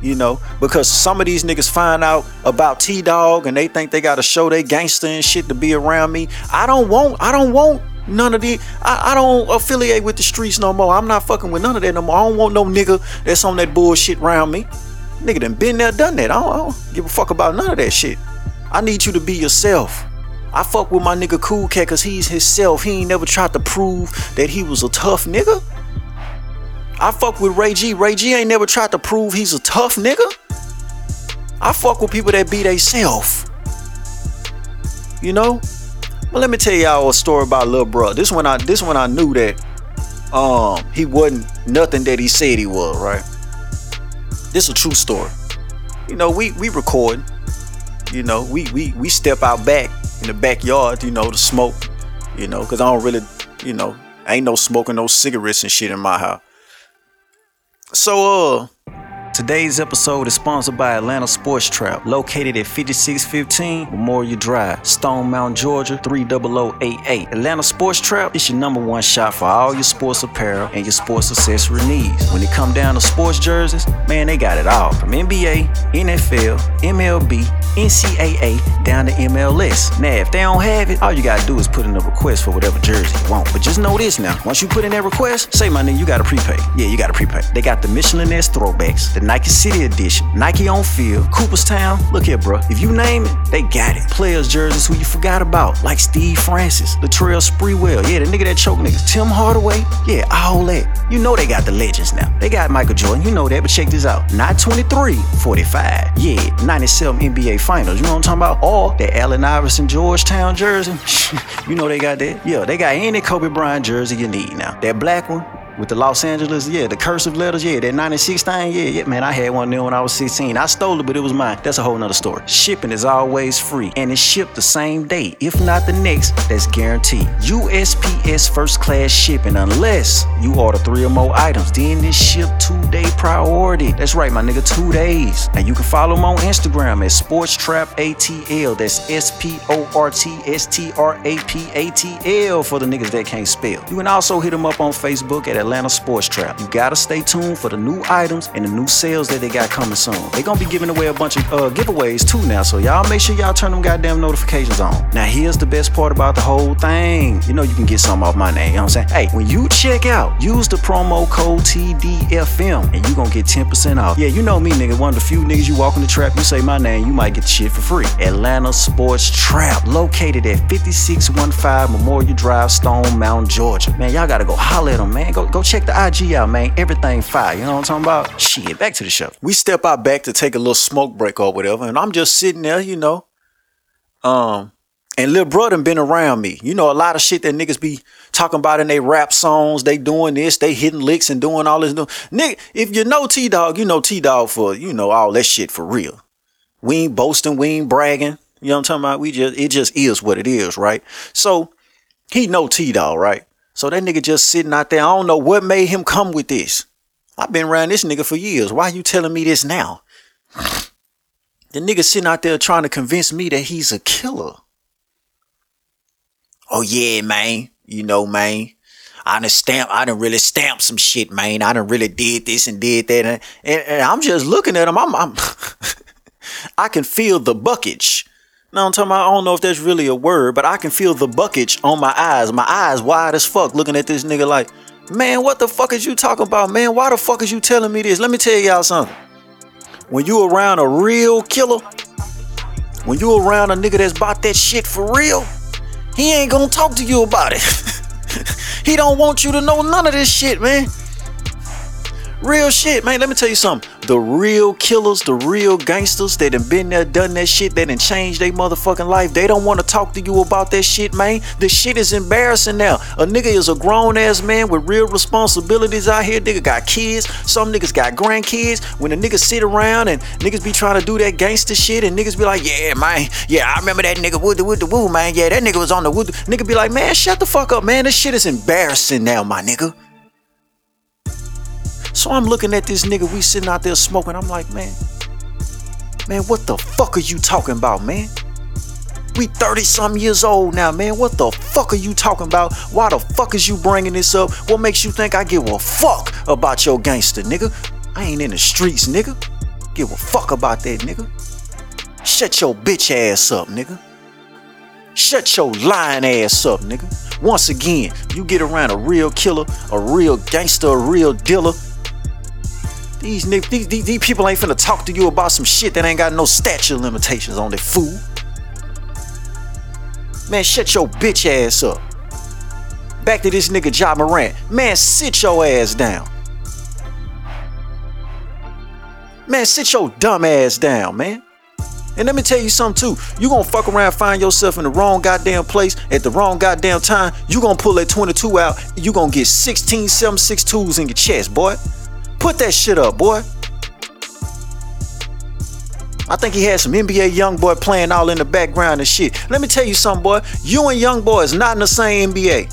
you know, because some of these niggas find out about T Dog and they think they gotta show they gangster and shit to be around me. I don't want, I don't want none of the, I, I don't affiliate with the streets no more. I'm not fucking with none of that no more. I don't want no nigga that's on that bullshit around me. Nigga done been there, done that. I don't, I don't give a fuck about none of that shit. I need you to be yourself. I fuck with my nigga Cool Cat cause he's himself. He ain't never tried to prove that he was a tough nigga. I fuck with Ray G. Ray G ain't never tried to prove he's a tough nigga. I fuck with people that be they self. You know? But let me tell y'all a story about Lil Bruh. This one I this one I knew that um he wasn't nothing that he said he was, right? This a true story. You know, we we record. You know, we we we step out back in the backyard, you know, to smoke. You know, cause I don't really, you know, ain't no smoking no cigarettes and shit in my house. So uh Today's episode is sponsored by Atlanta Sports Trap, located at 5615 Memorial Drive, Stone Mountain, Georgia 30088. Atlanta Sports Trap is your number one shop for all your sports apparel and your sports accessory needs. When it come down to sports jerseys, man, they got it all from NBA, NFL, MLB, NCAA down to MLS. Now, if they don't have it, all you gotta do is put in a request for whatever jersey you want. But just know this now: once you put in that request, say my name, you gotta prepay. Yeah, you gotta prepay. They got the Mitchell & Ness throwbacks, the Nike City Edition, Nike on field, Cooperstown. Look here, bro. If you name it, they got it. Players jerseys who you forgot about, like Steve Francis, Latrell Sprewell, yeah, the nigga that choked niggas, Tim Hardaway, yeah, all that. You know they got the legends now. They got Michael Jordan, you know that, but check this out. Not 23, 45. Yeah, 97 NBA Finals. You know what I'm talking about? Or that Allen Iverson Georgetown jersey. you know they got that. Yeah, they got any Kobe Bryant jersey you need now. That black one, with the Los Angeles, yeah, the cursive letters, yeah, that 96 thing, yeah, yeah, man, I had one there when I was 16. I stole it, but it was mine. That's a whole nother story. Shipping is always free, and it's shipped the same day, if not the next, that's guaranteed. USPS first class shipping, unless you order three or more items, then it's shipped two day priority. That's right, my nigga, two days. Now you can follow them on Instagram at Sports Trap ATL. That's S P O R T S T R A P A T L for the niggas that can't spell. You can also hit them up on Facebook at Atlanta Sports Trap. You gotta stay tuned for the new items and the new sales that they got coming soon. They gonna be giving away a bunch of uh, giveaways too now, so y'all make sure y'all turn them goddamn notifications on. Now here's the best part about the whole thing. You know you can get something off my name. You know what I'm saying? Hey, when you check out, use the promo code TDFM and you gonna get 10% off. Yeah, you know me, nigga. One of the few niggas you walk in the trap, you say my name, you might get the shit for free. Atlanta Sports Trap, located at 5615 Memorial Drive, Stone Mountain, Georgia. Man, y'all gotta go holler at them, man. Go go check the IG out, man. Everything fire. You know what I'm talking about? Shit, back to the show. We step out back to take a little smoke break or whatever, and I'm just sitting there, you know. Um, and Lil done been around me. You know, a lot of shit that niggas be talking about in their rap songs. They doing this, they hitting licks and doing all this. Nigga, if you know T Dog, you know T Dog for, you know, all that shit for real. We ain't boasting, we ain't bragging. You know what I'm talking about? We just, it just is what it is, right? So, he know T Dog, right? So that nigga just sitting out there. I don't know what made him come with this. I've been around this nigga for years. Why you telling me this now? The nigga sitting out there trying to convince me that he's a killer. Oh yeah, man. You know, man. I done stamp. I done really stamp some shit, man. I done really did this and did that, and, and, and I'm just looking at him. I'm, I'm I can feel the buckage Now I'm talking about, I don't know if that's really a word, but I can feel the buckage on my eyes. My eyes wide as fuck looking at this nigga like, man, what the fuck is you talking about, man? Why the fuck is you telling me this? Let me tell y'all something. When you around a real killer, when you around a nigga that's bought that shit for real, he ain't gonna talk to you about it. he don't want you to know none of this shit, man. Real shit, man. Let me tell you something. The real killers, the real gangsters that have been there, done that shit, that done changed their motherfucking life, they don't want to talk to you about that shit, man. The shit is embarrassing now. A nigga is a grown ass man with real responsibilities out here. Nigga got kids. Some niggas got grandkids. When the niggas sit around and niggas be trying to do that gangster shit and niggas be like, yeah, man, yeah, I remember that nigga with the with the woo, man. Yeah, that nigga was on the woo. Nigga be like, man, shut the fuck up, man. This shit is embarrassing now, my nigga. So I'm looking at this nigga, we sitting out there smoking. I'm like, man, man, what the fuck are you talking about, man? We 30 some years old now, man. What the fuck are you talking about? Why the fuck is you bringing this up? What makes you think I give a fuck about your gangster, nigga? I ain't in the streets, nigga. Give a fuck about that, nigga. Shut your bitch ass up, nigga. Shut your lying ass up, nigga. Once again, you get around a real killer, a real gangster, a real dealer, these, these, these, these people ain't finna talk to you about some shit that ain't got no statute limitations on their food. Man, shut your bitch ass up. Back to this nigga Ja Morant. Man, sit your ass down. Man, sit your dumb ass down, man. And let me tell you something too. You gonna fuck around, find yourself in the wrong goddamn place at the wrong goddamn time. You gonna pull that 22 out. You gonna get 16 762s in your chest, boy. Put that shit up, boy. I think he had some NBA young boy playing all in the background and shit. Let me tell you something, boy. You and young boy is not in the same NBA.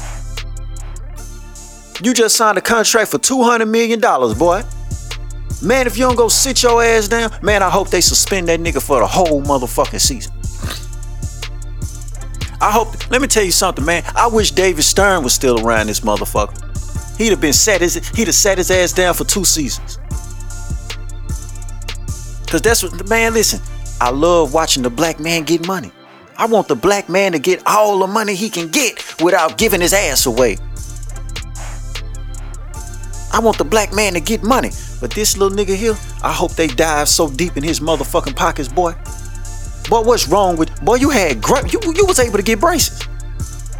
You just signed a contract for $200 million, boy. Man, if you don't go sit your ass down, man, I hope they suspend that nigga for the whole motherfucking season. I hope, let me tell you something, man. I wish David Stern was still around this motherfucker. He'd have been set his he'd have sat his ass down for two seasons. Cause that's what the man, listen, I love watching the black man get money. I want the black man to get all the money he can get without giving his ass away. I want the black man to get money. But this little nigga here, I hope they dive so deep in his motherfucking pockets, boy. Boy, what's wrong with boy? You had gra- you you was able to get braces.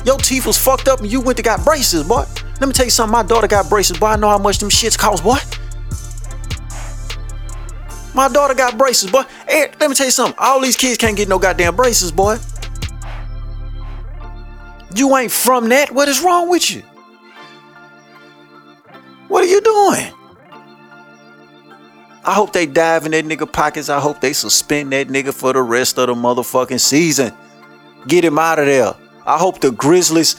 Your teeth was fucked up and you went to got braces, boy. Let me tell you something. My daughter got braces, boy. I know how much them shits cost, boy. My daughter got braces, boy. Hey, let me tell you something. All these kids can't get no goddamn braces, boy. You ain't from that. What is wrong with you? What are you doing? I hope they dive in that nigga pockets. I hope they suspend that nigga for the rest of the motherfucking season. Get him out of there. I hope the Grizzlies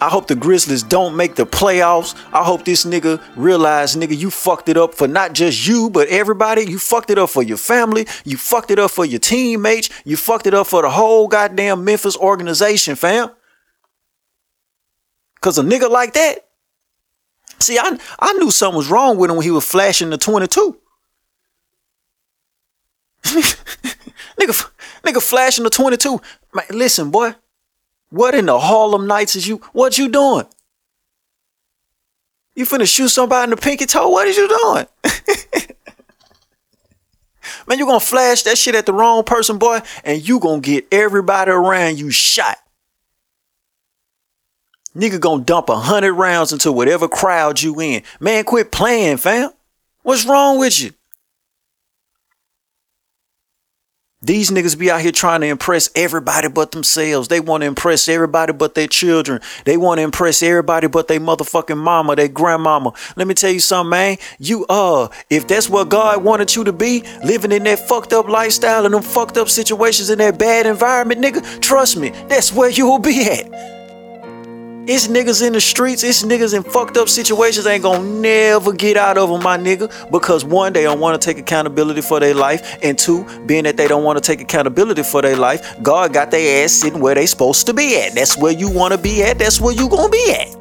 I hope the Grizzlies don't make the playoffs. I hope this nigga realize, nigga, you fucked it up for not just you, but everybody. You fucked it up for your family. You fucked it up for your teammates. You fucked it up for the whole goddamn Memphis organization, fam. Cause a nigga like that. See, I I knew something was wrong with him when he was flashing the 22. nigga, nigga flashing the 22. Man, listen, boy. What in the Harlem Nights is you? What you doing? You finna shoot somebody in the pinky toe? What is you doing? Man, you gonna flash that shit at the wrong person, boy, and you gonna get everybody around you shot. Nigga gonna dump a hundred rounds into whatever crowd you in. Man, quit playing, fam. What's wrong with you? These niggas be out here trying to impress everybody but themselves. They want to impress everybody but their children. They want to impress everybody but their motherfucking mama, their grandmama. Let me tell you something, man. You uh, if that's what God wanted you to be, living in that fucked up lifestyle and them fucked up situations in that bad environment, nigga, trust me, that's where you will be at. It's niggas in the streets, it's niggas in fucked up situations ain't gonna never get out of them, my nigga. Because one, they don't wanna take accountability for their life. And two, being that they don't wanna take accountability for their life, God got their ass sitting where they supposed to be at. That's where you wanna be at, that's where you gonna be at.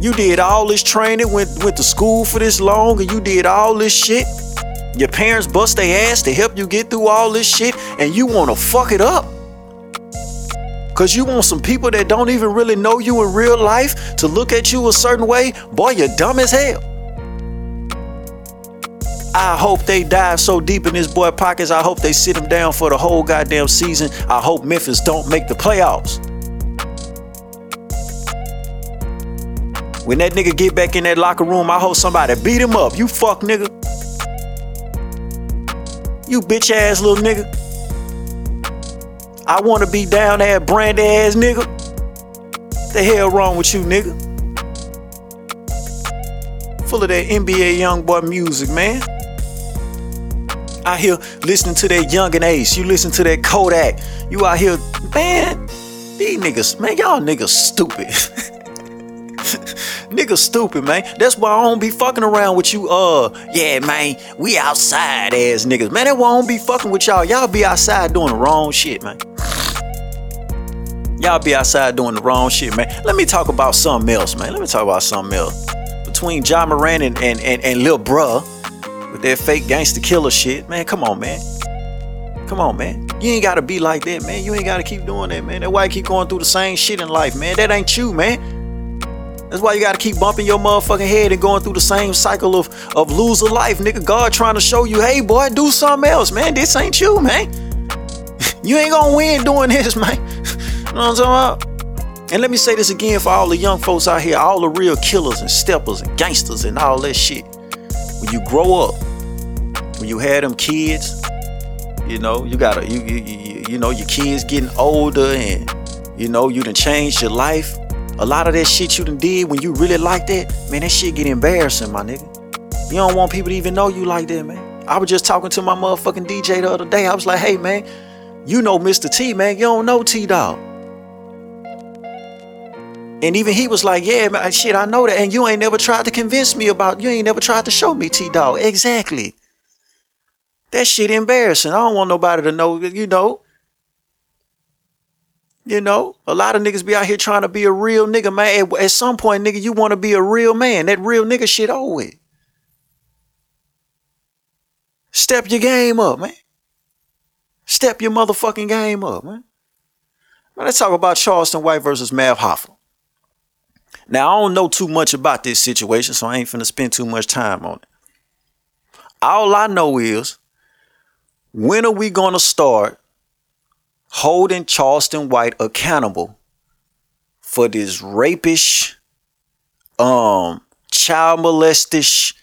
You did all this training, went, went to school for this long, and you did all this shit. Your parents bust their ass to help you get through all this shit, and you want to fuck it up. Cause you want some people that don't even really know you in real life to look at you a certain way. Boy, you're dumb as hell. I hope they dive so deep in this boy pockets. I hope they sit him down for the whole goddamn season. I hope Memphis don't make the playoffs. When that nigga get back in that locker room, I hope somebody beat him up. You fuck nigga. You bitch ass little nigga. I wanna be down there, brand ass nigga. The hell wrong with you, nigga? Full of that NBA young boy music, man. Out here listening to that Yungeen Ace. You listen to that Kodak. You out here, man. These niggas, man, y'all niggas stupid. niggas stupid, man. That's why I don't be fucking around with you. Uh, yeah, man, we outside ass niggas. Man, that's why I don't be fucking with y'all. Y'all be outside doing the wrong shit, man. Y'all be outside doing the wrong shit, man. Let me talk about something else, man. Let me talk about something else. Between Ja Morant and, and, and, and Lil Bruh with that fake gangster killer shit, man, come on, man. Come on, man. You ain't gotta be like that, man. You ain't gotta keep doing that, man. That's why you keep going through the same shit in life, man. That ain't you, man. That's why you gotta keep bumping your motherfucking head and going through the same cycle of, of loser life, nigga. God trying to show you, hey boy, do something else, man. This ain't you, man. you ain't gonna win doing this, man. You know what I'm talking about? And let me say this again for all the young folks out here, all the real killers and steppers and gangsters and all that shit. When you grow up, when you had them kids, you know, you gotta, you, you, you, you know, your kids getting older and, you know, you done changed your life. A lot of that shit you done did when you really like that, man, that shit get embarrassing, my nigga. You don't want people to even know you like that, man. I was just talking to my motherfucking DJ the other day. I was like, hey, man, you know Mr. T, man. You don't know T Dog. And even he was like, yeah, man, shit, I know that. And you ain't never tried to convince me about, you ain't never tried to show me T Dog. Exactly. That shit embarrassing. I don't want nobody to know, you know. You know, a lot of niggas be out here trying to be a real nigga, man. At, at some point, nigga, you want to be a real man. That real nigga shit with. Step your game up, man. Step your motherfucking game up, man. man let's talk about Charleston White versus Mav Hoffa. Now, I don't know too much about this situation, so I ain't finna spend too much time on it. All I know is when are we gonna start holding Charleston White accountable for this rapish, um, child molestish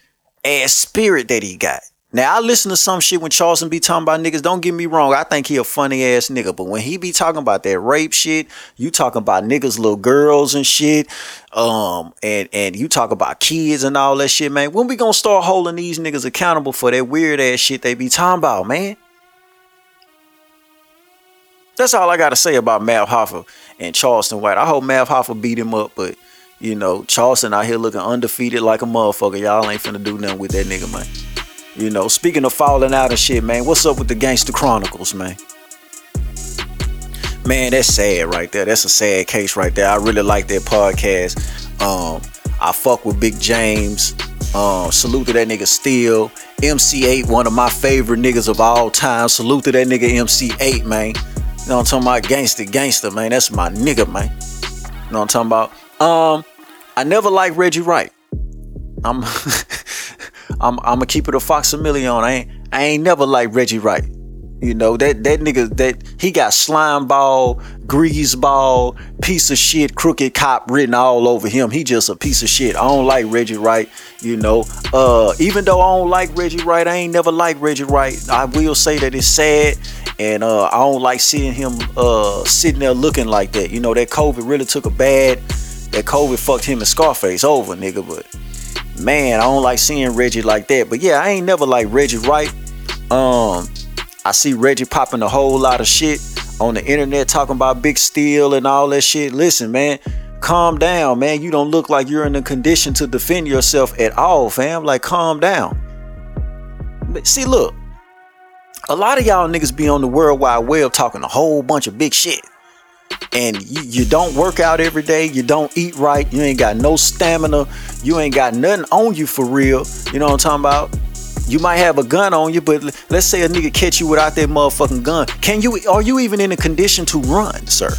ass spirit that he got? Now I listen to some shit when Charleston be talking about niggas. Don't get me wrong, I think he a funny ass nigga. But when he be talking about that rape shit, you talking about niggas, little girls and shit, um, and and you talk about kids and all that shit, man. When we gonna start holding these niggas accountable for that weird ass shit they be talking about, man? That's all I gotta say about Mav Hoffa and Charleston White. I hope Mav Hoffa beat him up, but you know, Charleston out here looking undefeated like a motherfucker. Y'all ain't finna do nothing with that nigga, man. You know, speaking of falling out and shit, man, what's up with the Gangster Chronicles, man? Man, that's sad right there. That's a sad case right there. I really like that podcast. Um, I fuck with Big James. Um, salute to that nigga Steel. MC Eiht, one of my favorite niggas of all time. Salute to that nigga MC Eiht, man. You know what I'm talking about? Gangster, gangster, man. That's my nigga, man. You know what I'm talking about? Um, I never liked Reggie Wright. I'm I'm I'm gonna keep it a fox a million. I ain't I ain't never like Reggie Wright. You know that that nigga that he got slime ball, grease ball, piece of shit, crooked cop written all over him. He just a piece of shit. I don't like Reggie Wright. You know, uh, even though I don't like Reggie Wright, I ain't never like Reggie Wright. I will say that it's sad, and uh, I don't like seeing him uh, sitting there looking like that. You know, that COVID really took a bad. That COVID fucked him and Scarface over, nigga. But man, I don't like seeing Reggie like that. But yeah, I ain't never like Reggie Wright. Um, I see Reggie popping a whole lot of shit on the internet talking about Big Steel and all that shit. Listen, man, calm down, man. You don't look like you're in a condition to defend yourself at all, fam. Like, calm down. See, look, a lot of y'all niggas be on the World Wide Web talking a whole bunch of big shit and you, you don't work out every day, you don't eat right, you ain't got no stamina, you ain't got nothing on you for real. You know what I'm talking about? You might have a gun on you, but let's say a nigga catch you without that motherfucking gun. Can you are you even in a condition to run, sir?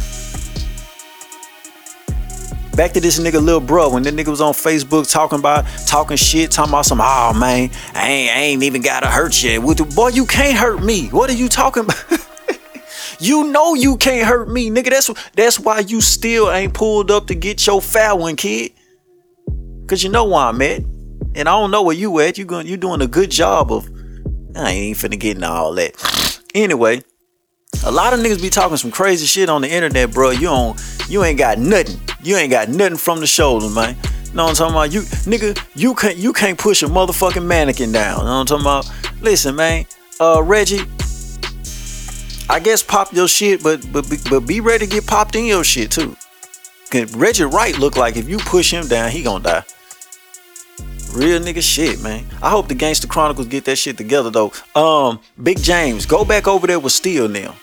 Back to this nigga Lil Bro when that nigga was on Facebook talking about talking shit, talking about some oh man, I ain't, I ain't even gotta hurt you. Boy, you can't hurt me. What are you talking about? you know you can't hurt me, nigga. That's that's why you still ain't pulled up to get your foul one, kid. Cause you know where I'm at. And I don't know where you at. You going you doing a good job of I ain't finna get into all that. Anyway, a lot of niggas be talking some crazy shit on the internet, bro. You don't you ain't got nothing. You ain't got nothing from the shoulder, man. Know what I'm talking about? You nigga, you can't you can't push a motherfucking mannequin down. Know what I'm talking about? Listen, man. Uh Reggie, I guess pop your shit, but but but be ready to get popped in your shit too. Reggie Wright look like if you push him down, he gonna die. Real nigga shit, man. I hope the Gangster Chronicles get that shit together though. Um, Big James, go back over there with Steel now.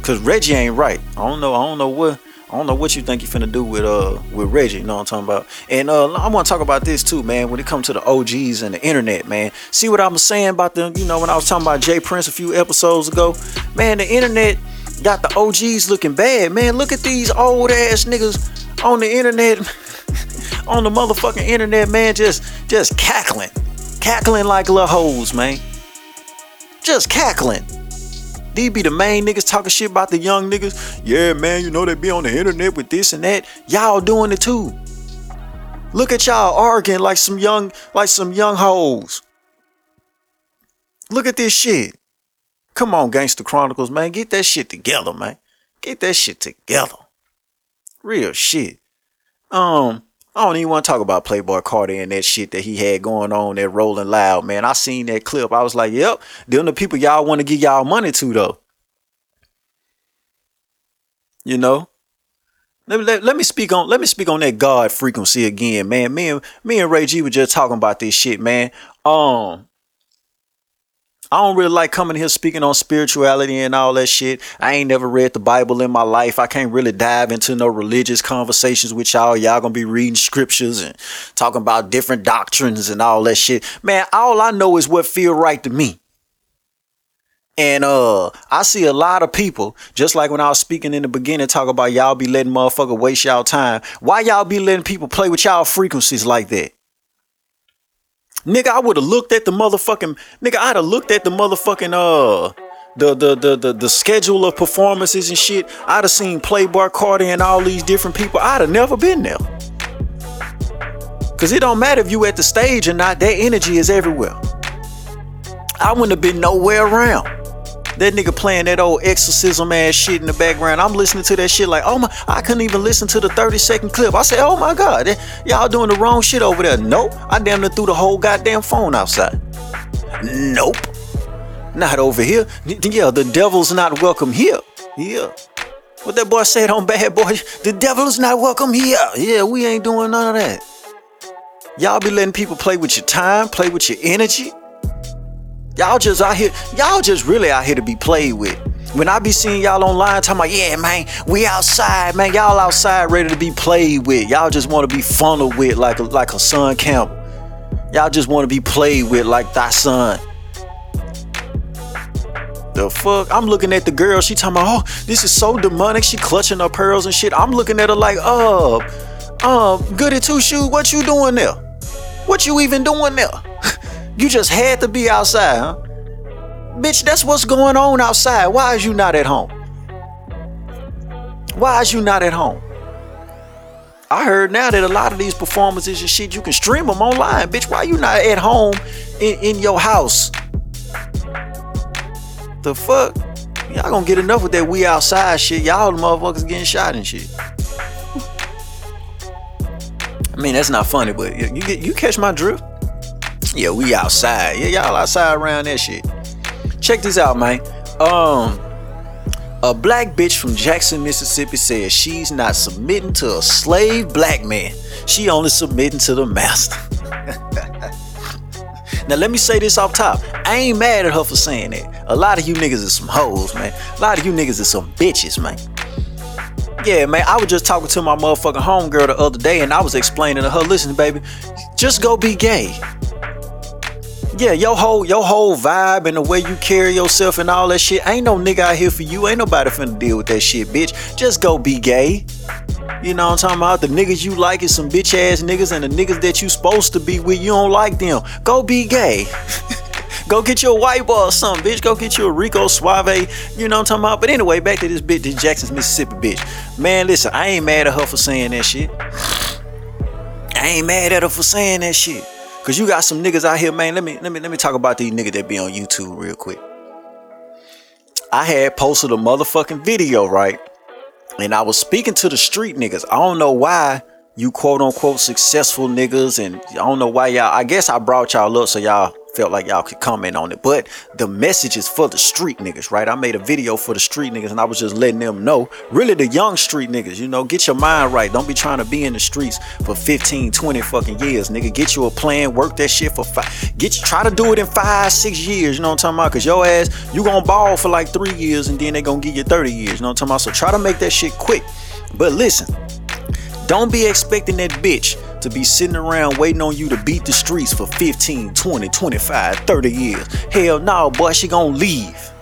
Cause Reggie ain't right. I don't know. I don't know what. I don't know what you think you're finna do with uh with Reggie, you know what I'm talking about? And uh I wanna talk about this too, man, when it comes to the OGs and the internet, man. See what I'm saying about the, you know, when I was talking about J. Prince a few episodes ago? Man, the internet got the OGs looking bad, man. Look at these old ass niggas on the internet, on the motherfucking internet, man, just just cackling. Cackling like little hoes, man. Just cackling. These be the main niggas talking shit about the young niggas. Yeah, man, you know they be on the internet with this and that. Y'all doing it too. Look at y'all arguing like some young, like some young hoes. Look at this shit. Come on, Gangster Chronicles, man. Get that shit together, man. Get that shit together. Real shit. Um, I don't even want to talk about Playboi Carti and that shit that he had going on there rolling loud, man. I seen that clip. I was like, yep, them the people y'all want to give y'all money to though. You know? Let me, let, let me speak on let me speak on that God frequency again, man. Me and me and Ray G were just talking about this shit, man. Um I don't really like coming here speaking on spirituality and all that shit. I ain't never read the Bible in my life. I can't really dive into no religious conversations with y'all. Y'all gonna be reading scriptures and talking about different doctrines and all that shit. Man, all I know is what feel right to me. And uh I see a lot of people, just like when I was speaking in the beginning, talk about y'all be letting motherfucker waste y'all time. Why y'all be letting people play with y'all frequencies like that? Nigga, I would have looked at the motherfucking nigga, I'd have looked at the motherfucking uh the the the the, the schedule of performances and shit. I'd have seen Playboi Carti and all these different people. I'd have never been there. Cause it don't matter if you at the stage or not, that energy is everywhere. I wouldn't have been nowhere around. That nigga playing that old exorcism ass shit in the background. I'm listening to that shit like, oh my, I couldn't even listen to the 30 second clip. I said, oh my God, eh, y'all doing the wrong shit over there. Nope. I damn near threw the whole goddamn phone outside. Nope. Not over here. Yeah, the devil's not welcome here. Yeah. What that boy said on Bad Boy, the devil's not welcome here. Yeah, we ain't doing none of that. Y'all be letting people play with your time, play with your energy. Y'all just out here, y'all just really out here to be played with. When I be seeing y'all online talking about, yeah, man, we outside, man, y'all outside ready to be played with. Y'all just want to be funneled with like a, like a son camp. Y'all just want to be played with like thy son. The fuck? I'm looking at the girl. She talking about, oh, this is so demonic. She clutching her pearls and shit. I'm looking at her like, uh, um, uh, goody two shoes. What you doing there? What you even doing there? You just had to be outside, huh? Bitch, that's what's going on outside. Why is you not at home? Why is you not at home? I heard now that a lot of these performances and shit, you can stream them online. Bitch, why you not at home in, in your house? The fuck? Y'all gonna get enough with that we outside shit. Y'all the motherfuckers getting shot and shit. I mean, that's not funny, but you, you you catch my drift. Yeah, we outside. Yeah, y'all outside around that shit. Check this out, man. Um, a black bitch from Jackson, Mississippi says she's not submitting to a slave black man. She only submitting to the master. now let me say this off top. I ain't mad at her for saying that. A lot of you niggas is some hoes, man. A lot of you niggas is some bitches, man. Yeah, man, I was just talking to my motherfucking homegirl the other day and I was explaining to her, listen, baby, just go be gay. Yeah, your whole your whole vibe and the way you carry yourself and all that shit. Ain't no nigga out here for you. Ain't nobody finna deal with that shit, bitch. Just go be gay. You know what I'm talking about? The niggas you like is some bitch ass niggas, and the niggas that you supposed to be with, you don't like them. Go be gay. Go get your white boy or something, bitch. Go get you a Rico Suave. You know what I'm talking about? But anyway, back to this bitch, this Jackson's Mississippi bitch. Man, listen, I ain't mad at her for saying that shit. I ain't mad at her for saying that shit. Cause you got some niggas out here, man. Let me let me let me talk about these niggas that be on YouTube real quick. I had posted a motherfucking video, right? And I was speaking to the street niggas. I don't know why you quote unquote successful niggas, and I don't know why y'all. I guess I brought y'all up so y'all felt like y'all could comment on it. But the message is for the street niggas, right? I made a video for the street niggas and I was just letting them know, really the young street niggas, you know, get your mind right. Don't be trying to be in the streets for 15, 20 fucking years, nigga. Get you a plan, work that shit for five. Get you, try to do it in five, six years, you know what I'm talking about? Cause your ass, you gonna ball for like three years and then they gonna give you 30 years, you know what I'm talking about? So try to make that shit quick. But listen, don't be expecting that bitch to be sitting around waiting on you to beat the streets for 15, 20, 25, 30 years. Hell no, boy, she gonna leave.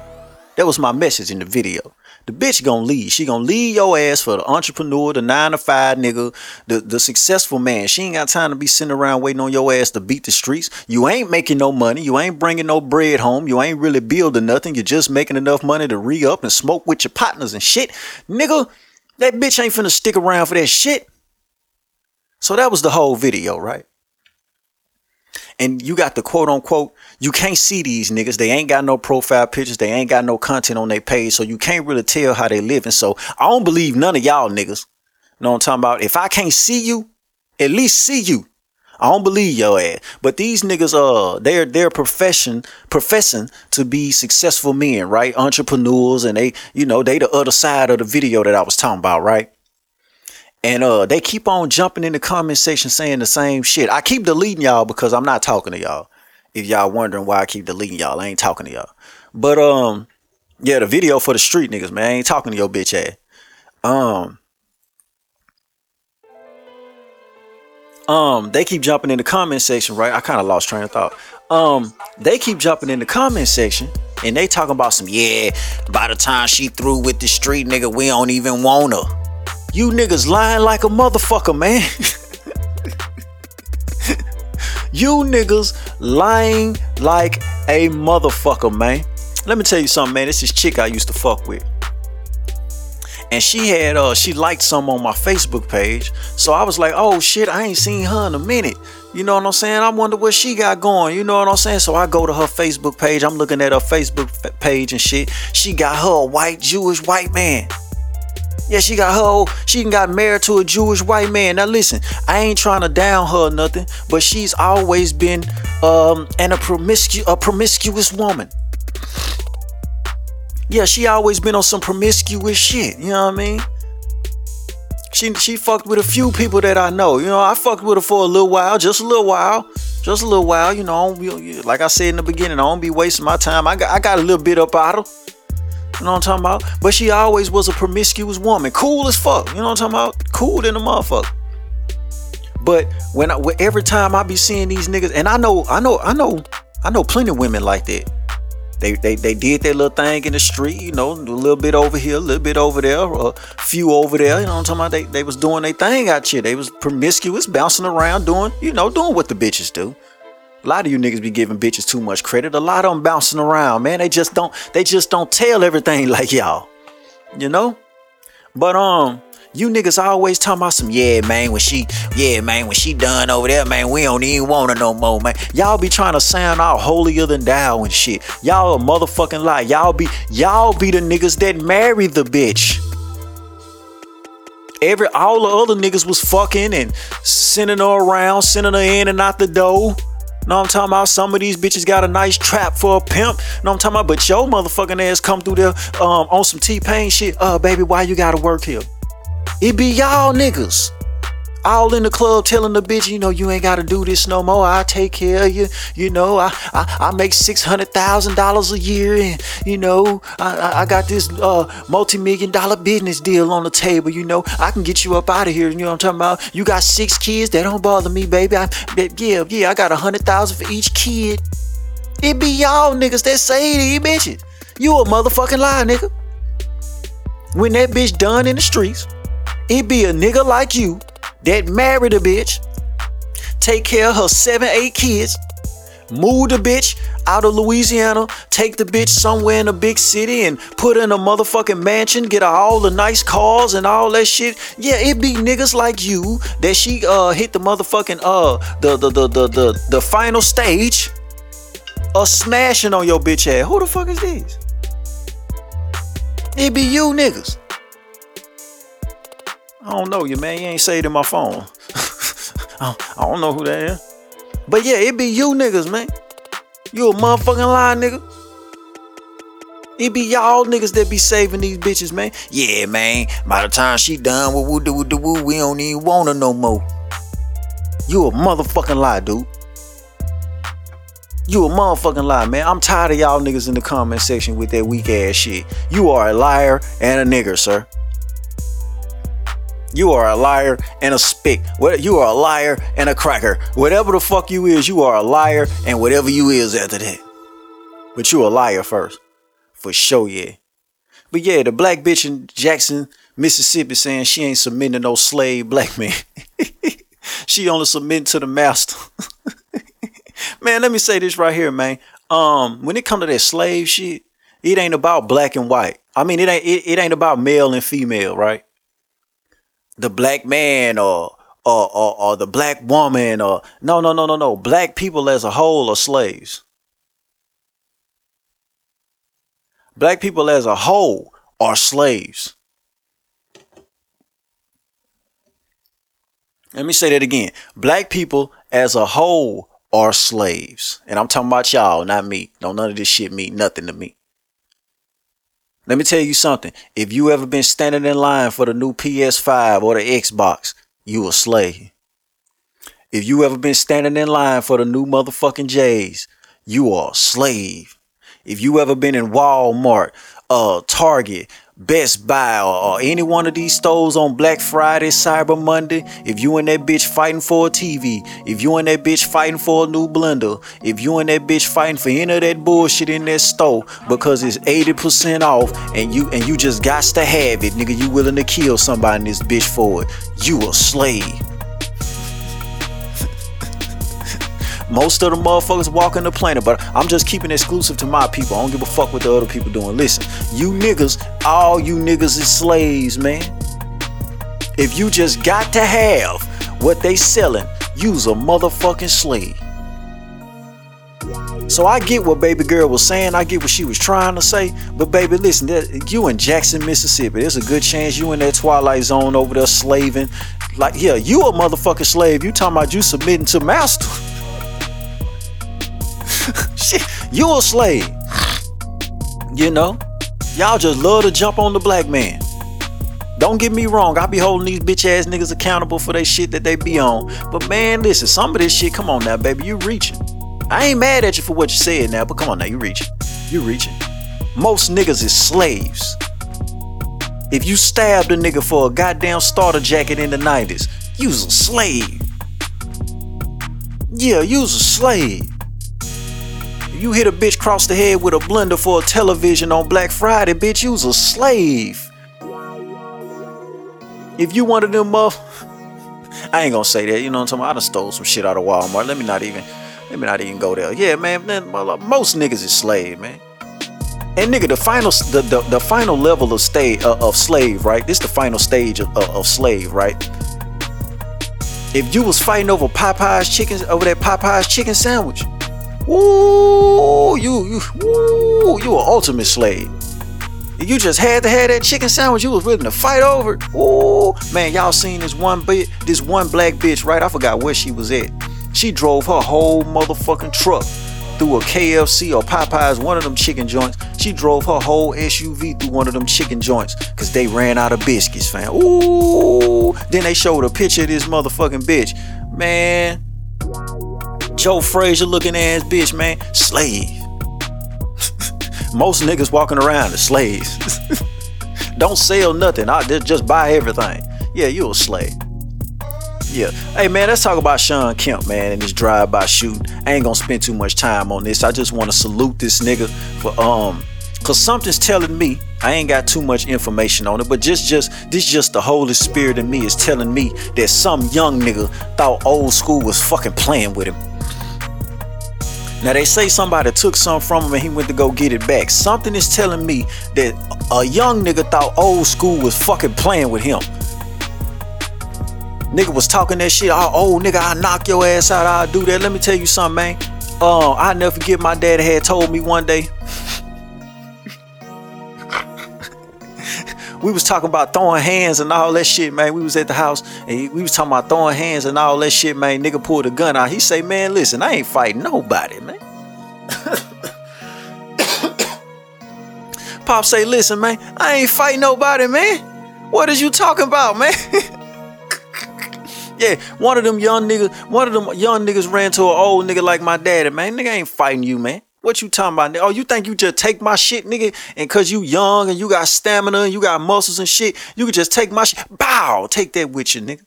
That was my message in the video. The bitch gonna leave. She gonna leave your ass for the entrepreneur, the nine to five nigga, the, the successful man. She ain't got time to be sitting around waiting on your ass to beat the streets. You ain't making no money. You ain't bringing no bread home. You ain't really building nothing. You're just making enough money to re up and smoke with your partners and shit. Nigga, that bitch ain't finna stick around for that shit. So that was the whole video, right? And you got the quote unquote, you can't see these niggas. They ain't got no profile pictures. They ain't got no content on their page. So you can't really tell how they living. So I don't believe none of y'all niggas. You know what I'm talking about? If I can't see you, at least see you. I don't believe your ass. But these niggas, uh, they're they're profession professing to be successful men, right? Entrepreneurs, and they, you know, they the other side of the video that I was talking about, right? And uh, they keep on jumping in the comment section saying the same shit. I keep deleting y'all because I'm not talking to y'all. If y'all wondering why I keep deleting y'all, I ain't talking to y'all. But um, yeah, the video for the street niggas, man. I ain't talking to your bitch ass. Um, um, they keep jumping in the comment section, right? I kind of lost train of thought. Um, they keep jumping in the comment section and they talking about some yeah. By the time she through with the street nigga, we don't even want her. You niggas lying like a motherfucker, man. you niggas lying like a motherfucker, man. Let me tell you something, man. This is chick I used to fuck with. And she had uh she liked some on my Facebook page. So I was like, oh shit, I ain't seen her in a minute. You know what I'm saying? I wonder what she got going. You know what I'm saying? So I go to her Facebook page. I'm looking at her Facebook page and shit. She got her a white Jewish white man. Yeah, she got her, she got married to a Jewish white man. Now listen, I ain't trying to down her or nothing, but she's always been um and a promiscu a promiscuous woman. Yeah, she always been on some promiscuous shit. You know what I mean? She she fucked with a few people that I know. You know, I fucked with her for a little while, just a little while, just a little while. You know, like I said in the beginning, I don't be wasting my time. I got I got a little bit up out of her. You know what I'm talking about? But she always was a promiscuous woman. Cool as fuck. You know what I'm talking about? Cool than a motherfucker. But when I, every time I be seeing these niggas, and I know, I know, I know, I know plenty of women like that. They, they, they did their little thing in the street, you know, a little bit over here, a little bit over there, a few over there. You know what I'm talking about? They, they was doing their thing out here. They was promiscuous, bouncing around, doing, you know, doing what the bitches do. A lot of you niggas be giving bitches too much credit. A lot of them bouncing around, man. They just don't they just don't tell everything like y'all. You know? But um you niggas always talking about some yeah man when she yeah man when she done over there man we don't even want her no more man y'all be trying to sound all holier than thou and shit y'all a motherfucking lie y'all be y'all be the niggas that marry the bitch every all the other niggas was fucking and sending her around sending her in and out the door Know I'm talking about? Some of these bitches got a nice trap for a pimp. Know I'm talking about? But your motherfucking ass come through there um, on some T-Pain shit. Uh, baby, why you gotta work here? It be y'all niggas all in the club telling the bitch, you know, you ain't gotta do this no more. I take care of you. You know, I I, I make six hundred thousand dollars a year, and you know, I I got this uh multi-million dollar business deal on the table. You know, I can get you up out of here. You know what I'm talking about? You got six kids that don't bother me, baby. I, yeah, yeah, I got a hundred thousand for each kid. It be y'all niggas that say these bitches. You a motherfucking liar, nigga. When that bitch done in the streets, it be a nigga like you that married a bitch, take care of her seven, eight kids, move the bitch out of Louisiana, take the bitch somewhere in a big city and put her in a motherfucking mansion, get her all the nice cars and all that shit. Yeah, it be niggas like you that she uh hit the motherfucking uh the the the the the, the final stage of smashing on your bitch ass. Who the fuck is this? It be you niggas. I don't know you, man. You ain't saved in my phone. I don't know who that is. But yeah, it be you niggas, man. You a motherfucking lie, nigga. It be y'all niggas that be saving these bitches, man. Yeah, man. By the time she done woo do woo woo woo, we don't even want her no more. You a motherfucking lie, dude. You a motherfucking lie, man. I'm tired of y'all niggas in the comment section with that weak ass shit. You are a liar and a nigger, sir. You are a liar and a spick. You are a liar and a cracker. Whatever the fuck you is, you are a liar and whatever you is after that. But you a liar first. For sure, yeah. But yeah, the black bitch in Jackson, Mississippi saying she ain't submitting no slave black man. she only submitting to the master. man, let me say this right here, man. Um, when it come to that slave shit, it ain't about black and white. I mean, it ain't it, it ain't about male and female, right? The black man or or, or or the black woman or no no no no no. Black people as a whole are slaves. Black people as a whole are slaves. Let me say that again. Black people as a whole are slaves. And i'm talking about y'all not me. No none of this shit mean nothing to me let me tell you something. If you ever been standing in line for the new PS5 or the Xbox, you a slave. If you ever been standing in line for the new motherfucking J's, you are a slave. If you ever been in Walmart, uh, Target, Best Buy or, or, any one of these stores on Black Friday, Cyber Monday, if you and that bitch fighting for a TV, if you and that bitch fighting for a new blender, if you and that bitch fighting for any of that bullshit in that store because it's 80% off and you and you just got to have it, nigga, you willing to kill somebody in this bitch for it, you a slave. Most of the motherfuckers walking the planet, but I'm just keeping exclusive to my people. I don't give a fuck what the other people doing. Listen, you niggas, all you niggas is slaves, man. If you just got to have what they selling, you's a motherfucking slave. So I get what baby girl was saying. I get what she was trying to say. But baby, listen, you in Jackson, Mississippi. There's a good chance you in that twilight zone over there slaving. Like, yeah, you a motherfucking slave. You talking about you submitting to master. You a slave. You know? Y'all just love to jump on the black man. Don't get me wrong, I be holding these bitch ass niggas accountable for that shit that they be on. But man, listen, some of this shit, come on now, baby, you reaching. I ain't mad at you for what you said now, but come on now, you reaching. You reaching. Most niggas is slaves. If you stabbed a nigga for a goddamn starter jacket in the 90s, you's a slave. Yeah, you's a slave you hit a bitch cross the head with a blender for a television on Black Friday, bitch, you's a slave. If you one of them muff, I ain't gonna say that, you know what I'm talking about? I done stole some shit out of Walmart. Let me not even, let me not even go there. Yeah, man, most niggas is slave, man. And nigga, the final, the, the, the final level of stay uh, of slave, right? This the final stage of, of, of slave, right? If you was fighting over Popeye's chicken, over that Popeye's chicken sandwich, Ooh, you you ooh, you an ultimate slave. You just had to have that chicken sandwich. You was willing to fight over. Ooh, man, y'all seen this one bit, this one black bitch, right? I forgot where she was at. She drove her whole motherfucking truck through a KFC or Popeyes, one of them chicken joints. She drove her whole SUV through one of them chicken joints because they ran out of biscuits, fam. Ooh. Then they showed a picture of this motherfucking bitch. Man, Joe Frazier looking ass bitch, man. Slave. Most niggas walking around are slaves. Don't sell nothing. I just buy everything. Yeah, you a slave. Yeah. Hey man, let's talk about Shawn Kemp, man, and his drive-by shooting. I ain't gonna spend too much time on this. I just wanna salute this nigga for um cause something's telling me I ain't got too much information on it, but just just this just the Holy Spirit in me is telling me that some young nigga thought old school was fucking playing with him. Now they say somebody took some from him and he went to go get it back. Something is telling me that a young nigga thought old school was fucking playing with him. Nigga was talking that shit. Oh, old nigga, I knock your ass out. I'll do that. Let me tell you something, man. Uh, I never forget my dad had told me one day. We was talking about throwing hands and all that shit, man. We was at the house and we was talking about throwing hands and all that shit, man. Nigga pulled a gun out. He say, man, listen, I ain't fighting nobody, man. Pop say, listen, man, I ain't fighting nobody, man. What is you talking about, man? yeah, one of them young niggas, one of them young niggas ran to an old nigga like my daddy, man. Nigga ain't fighting you, man. What you talking about? Oh, you think you just take my shit, nigga? And cause you young and you got stamina and you got muscles and shit, you could just take my shit. Bow, take that with you, nigga.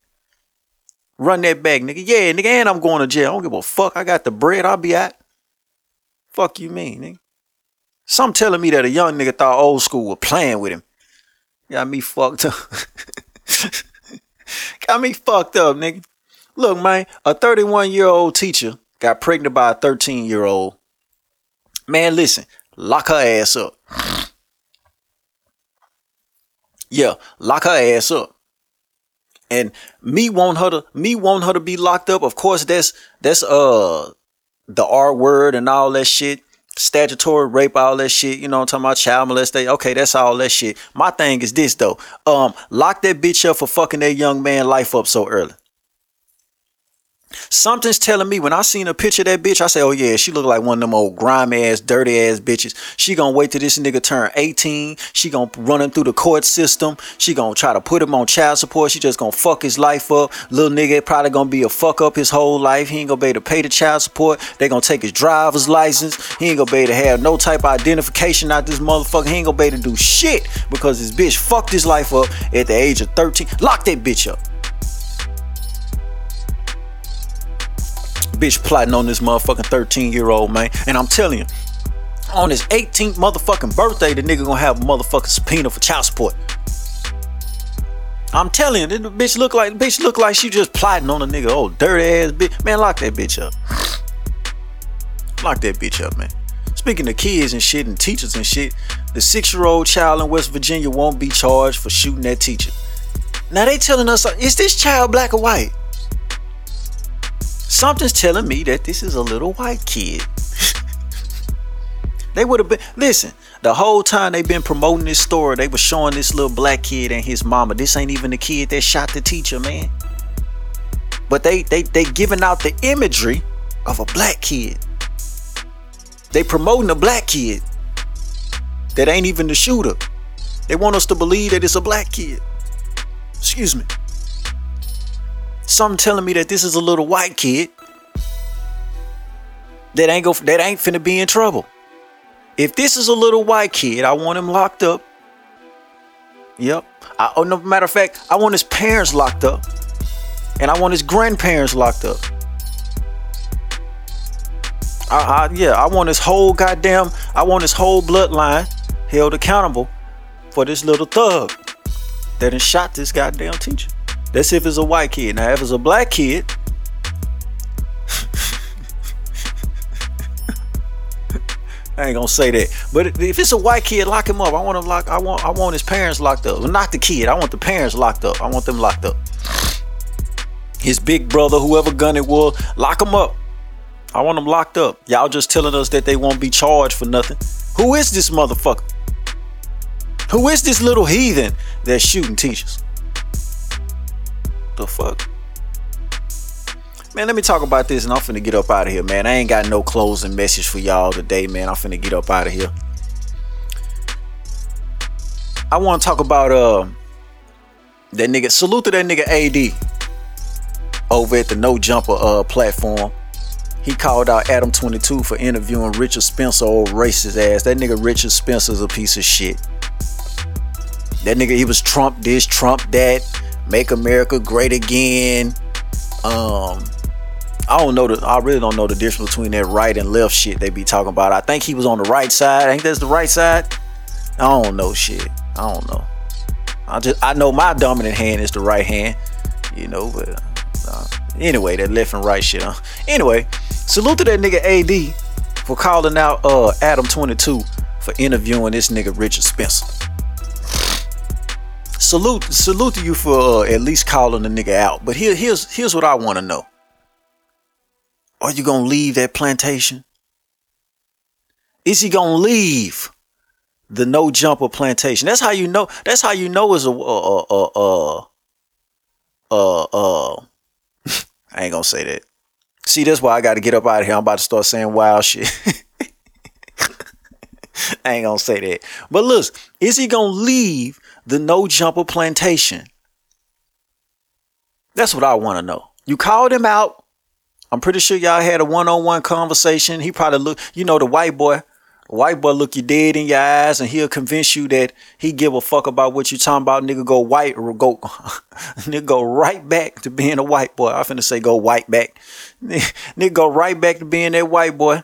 Run that back, nigga. Yeah, nigga, and I'm going to jail. I don't give a fuck. I got the bread. I'll be at. Fuck you mean, nigga? Some telling me that a young nigga thought old school was playing with him. Got me fucked up. got me fucked up, nigga. Look, man, a 31 year old teacher got pregnant by a 13 year old. Man, listen, lock her ass up. Yeah, lock her ass up. And me want her to me want her to be locked up. Of course, that's that's uh the R word and all that shit statutory rape, all that shit, you know I'm talking about child molestation. Okay, that's all that shit. My thing is this though. Um, lock that bitch up for fucking that young man life up so early. Something's telling me when I seen a picture of that bitch, I say, oh yeah, she look like one of them old grimy ass, dirty ass bitches. She gonna wait till this nigga turn 18. She gonna run him through the court system. She gonna try to put him on child support. She just gonna fuck his life up. Little nigga probably gonna be a fuck up his whole life. He ain't gonna be able to pay the child support. They gonna take his driver's license. He ain't gonna be able to have no type of identification out this motherfucker. He ain't gonna be able to do shit because this bitch fucked his life up at the age of 13. Lock that bitch up. Bitch plotting on this motherfucking 13 year old man. And I'm telling you, on his 18th motherfucking birthday, the nigga gonna have a motherfucking subpoena for child support. I'm telling you, the bitch look like bitch look like she just plotting on a nigga. Oh, dirty ass bitch. Man, lock that bitch up. Lock that bitch up, man. Speaking of kids and shit and teachers and shit, the six-year-old child in West Virginia won't be charged for shooting that teacher. Now they telling us, is this child black or white? Something's telling me that this is a little white kid. they would have been listen, the whole time they've been promoting this story, they were showing this little black kid and his mama. This ain't even the kid that shot the teacher, man. But they they they giving out the imagery of a black kid. They promoting a black kid that ain't even the shooter. They want us to believe that it's a black kid. Excuse me. Something telling me that this is a little white kid that ain't go that ain't finna be in trouble. If this is a little white kid, I want him locked up. Yep. I, oh, no matter of fact, I want his parents locked up, and I want his grandparents locked up. I, I, yeah, I want his whole goddamn, I want his whole bloodline held accountable for this little thug that has shot this goddamn teacher. That's if it's a white kid. Now, if it's a black kid, I ain't gonna say that. But if it's a white kid, lock him up. I want him lock. I want. I want his parents locked up. Well, not the kid. I want the parents locked up. I want them locked up. His big brother, whoever gun it was, lock him up. I want them locked up. Y'all just telling us that they won't be charged for nothing. Who is this motherfucker? Who is this little heathen that's shooting teachers? The fuck? Man, let me talk about this and I'm finna get up out of here, man. I ain't got no closing message for y'all today, man. I'm finna get up out of here. I want to talk about uh that nigga. Salute to that nigga AD over at the No Jumper uh platform. He called out Adam 22 for interviewing Richard Spencer, old racist ass. That nigga Richard Spencer's a piece of shit. That nigga, he was Trump this, Trump that, make America great again. Um, I don't know the. I really don't know the difference between that right and left shit they be talking about. I think he was on the right side. I think that's the right side. I don't know shit. I don't know. I just I know my dominant hand is the right hand. You know, but uh, anyway, that left and right shit. Huh? Anyway, salute to that nigga AD for calling out uh Adam 22 for interviewing this nigga Richard Spencer. Salute, salute to you for uh, at least calling the nigga out. But here, here's here's what I want to know. Are you gonna leave that plantation? Is he gonna leave the no jumper plantation? That's how you know. That's how you know is a uh uh uh uh uh. I ain't gonna say that. See, that's why I got to get up out of here. I'm about to start saying wild shit. I ain't gonna say that. But look, is he gonna leave the no jumper plantation? That's what I want to know. You called him out. I'm pretty sure y'all had a one-on-one conversation. He probably look, you know, the white boy. The white boy look you dead in your eyes, and he'll convince you that he give a fuck about what you talking about. Nigga, go white or go, nigga, go right back to being a white boy. I finna say go white back. Nigga, go right back to being that white boy.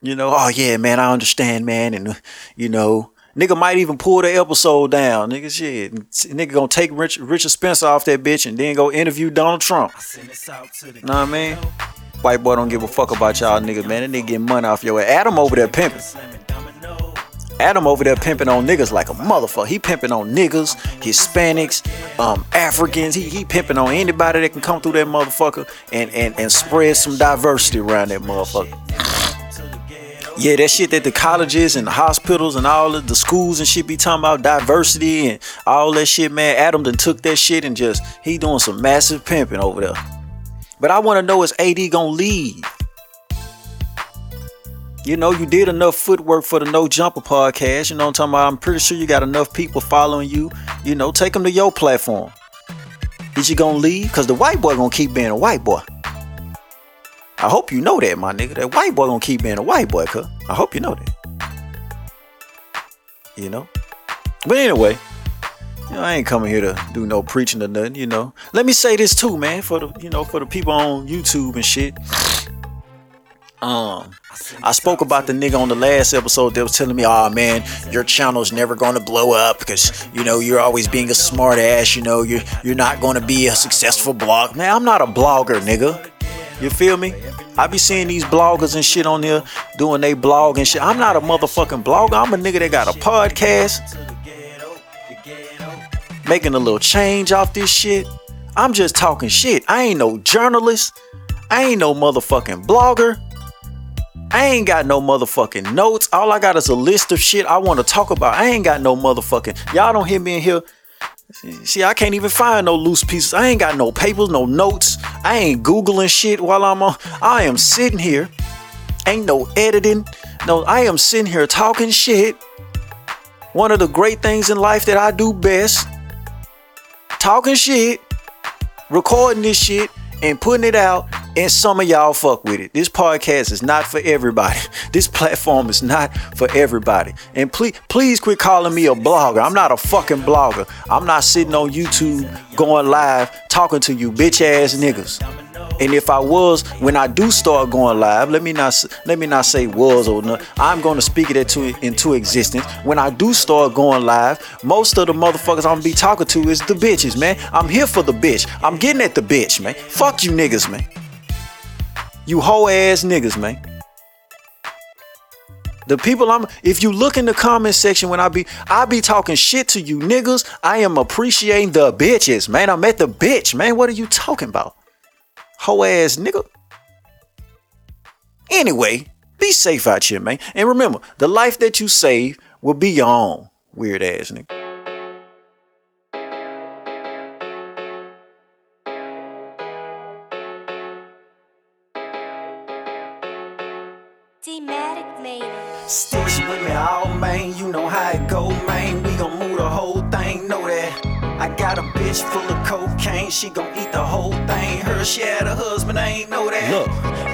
You know, oh yeah, man, I understand, man, and you know, nigga might even pull the episode down, nigga. Shit, nigga gonna take Rich, Richard Spencer off that bitch and then go interview Donald Trump. Know what I mean? White boy don't give a fuck about y'all niggas, man. That nigga getting money off your ass. Adam over there pimping. Adam over there pimping on niggas like a motherfucker. He pimping on niggas, Hispanics, um, Africans. He he pimping on anybody that can come through that motherfucker and and and spread some diversity around that motherfucker. Yeah, that shit that the colleges and the hospitals and all of the schools and shit be talking about diversity and all that shit, man. Adam done took that shit and just he doing some massive pimping over there. But I want to know is AD gonna leave? You know, you did enough footwork for the No Jumper podcast. You know I'm talking about? I'm pretty sure you got enough people following you. You know, take them to your platform. Is you gonna leave? Cause the white boy gonna keep being a white boy. I hope you know that, my nigga. That white boy gonna keep being a white boy, cuz. I hope you know that. You know? But anyway, you know, I ain't coming here to do no preaching or nothing, you know. Let me say this too, man, for the you know, for the people on YouTube and shit. Um, I spoke about the nigga on the last episode that was telling me, "Oh man, your channel's never gonna blow up because you know you're always being a smart ass. You know you're you're not gonna be a successful blog." Man, I'm not a blogger, nigga. You feel me? I be seeing these bloggers and shit on here doing they blog and shit. I'm not a motherfucking blogger. I'm a nigga that got a podcast, making a little change off this shit. I'm just talking shit. I ain't no journalist. I ain't no motherfucking blogger. I ain't got no motherfucking notes. All I got is a list of shit I want to talk about. I ain't got no motherfucking. Y'all don't hear me in here. See, I can't even find no loose pieces. I ain't got no papers, no notes. I ain't Googling shit while I'm on. I am sitting here. Ain't no editing. No, I am sitting here talking shit. One of the great things in life that I do best. Talking shit. Recording this shit and putting it out and some of y'all fuck with it. This podcast is not for everybody. This platform is not for everybody. And please, please quit calling me a blogger. I'm not a fucking blogger. I'm not sitting on YouTube going live talking to you bitch ass niggas. And if I was, when I do start going live, let me not let me not say was or not. I'm going to speak it into into existence. When I do start going live, most of the motherfuckers I'm gonna be talking to is the bitches, man. I'm here for the bitch. I'm getting at the bitch, man. Fuck you niggas, man. You hoe ass niggas, man. The people I'm if you look in the comment section when I be I be talking shit to you niggas, I am appreciating the bitches, man. I'm at the bitch, man. What are you talking about? Hoe ass nigga. Anyway, be safe out here, man. And remember, the life that you save will be your own. Weird ass nigga. Full of cocaine, she gon' eat the whole thing. Her she had a husband, I ain't know that. Look,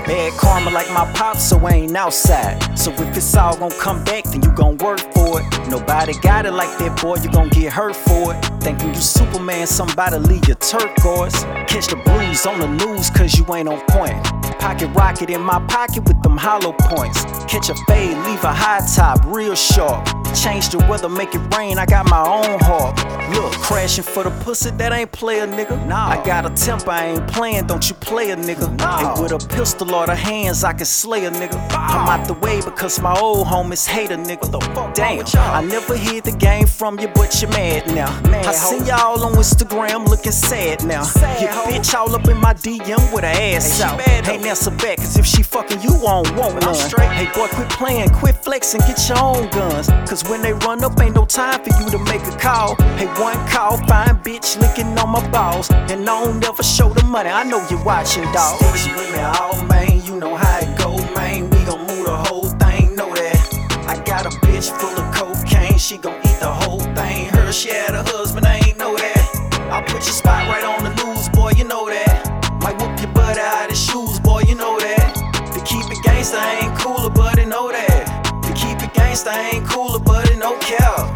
bad karma like my pops, so I ain't outside. So if it's all gon' come back, then you gon' work for it. Nobody got it like that, boy, you gon' get hurt for it. Thinking you Superman, somebody leave your turquoise. Catch the blues on the news, cause you ain't on point. Pocket rocket in my pocket with them hollow points. Catch a fade, leave a high top, real sharp. Change the weather, make it rain, I got my own heart. Look, crashing for the pussy, that ain't play a nigga. Nah. I got a temper, I ain't playing, don't you play a nigga. Nah. And with a pistol or the hands, I can slay a nigga. I'm out the way because my old homies hate a nigga. The fuck Damn, I never hear the game from you, but you're mad now. Mad I see y'all on Instagram looking sad now. Sad Your bitch all up in my DM with her ass hey, out. Ain't that so bad, cause if she fucking you, won't want none. Hey boy, quit playing, quit flexing, get your own guns. Cause when they run up, ain't no time for you to make a call. Hey, one call, fine bitch licking on my balls. And I don't never show the money, I know you're watching, dog. Stitch with me all, man, you know how it go, man. We gon' move the whole thing, know that. I got a bitch full of cocaine, she gon' eat the whole thing. Her, she had a husband, I ain't know that. I'll put your spot right on the news, boy, you know that. Might whoop your butt out of shoes, boy, you know that. To keep it gangsta, I ain't cooler, but I know that To keep it gangsta ain't cooler,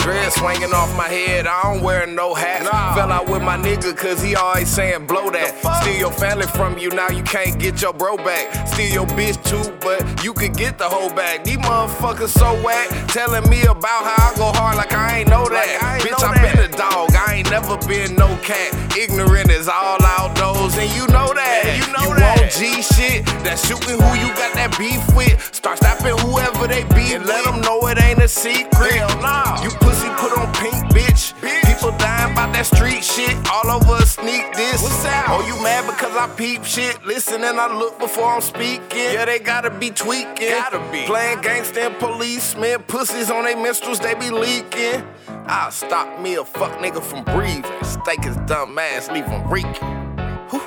Dread swinging off my head, I don't wear no hat. Nah. Fell out with my nigga, cause he always saying blow that. Steal your family from you, now you can't get your bro back. Steal your bitch too, but you could get the whole bag. These motherfuckers so whack, telling me about how I go hard like I ain't know that. Like I ain't bitch, know I that. been a dog, I ain't never been no cat. Ignorant is all outdoors, and you know that. Yeah, you know you that. want G shit, that shooting who you got that beef with. Start stopping whoever they be, and let them know it ain't a secret. Hell nah. You pussy put on pink, bitch. People dying about that street shit. All over a sneak this. What's that? Oh, you mad because I peep shit? Listen and I look before I'm speaking. Yeah, they gotta be tweaking. Gotta be. Playing gangsta and policemen. Pussies on their minstrels, they be leaking. I'll stop me a fuck nigga from breathing. Stake his dumb ass, leave him reeking. Whew.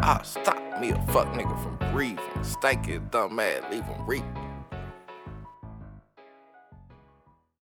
I'll stop me a fuck nigga from breathing. Stake his dumb ass, leave him reeking.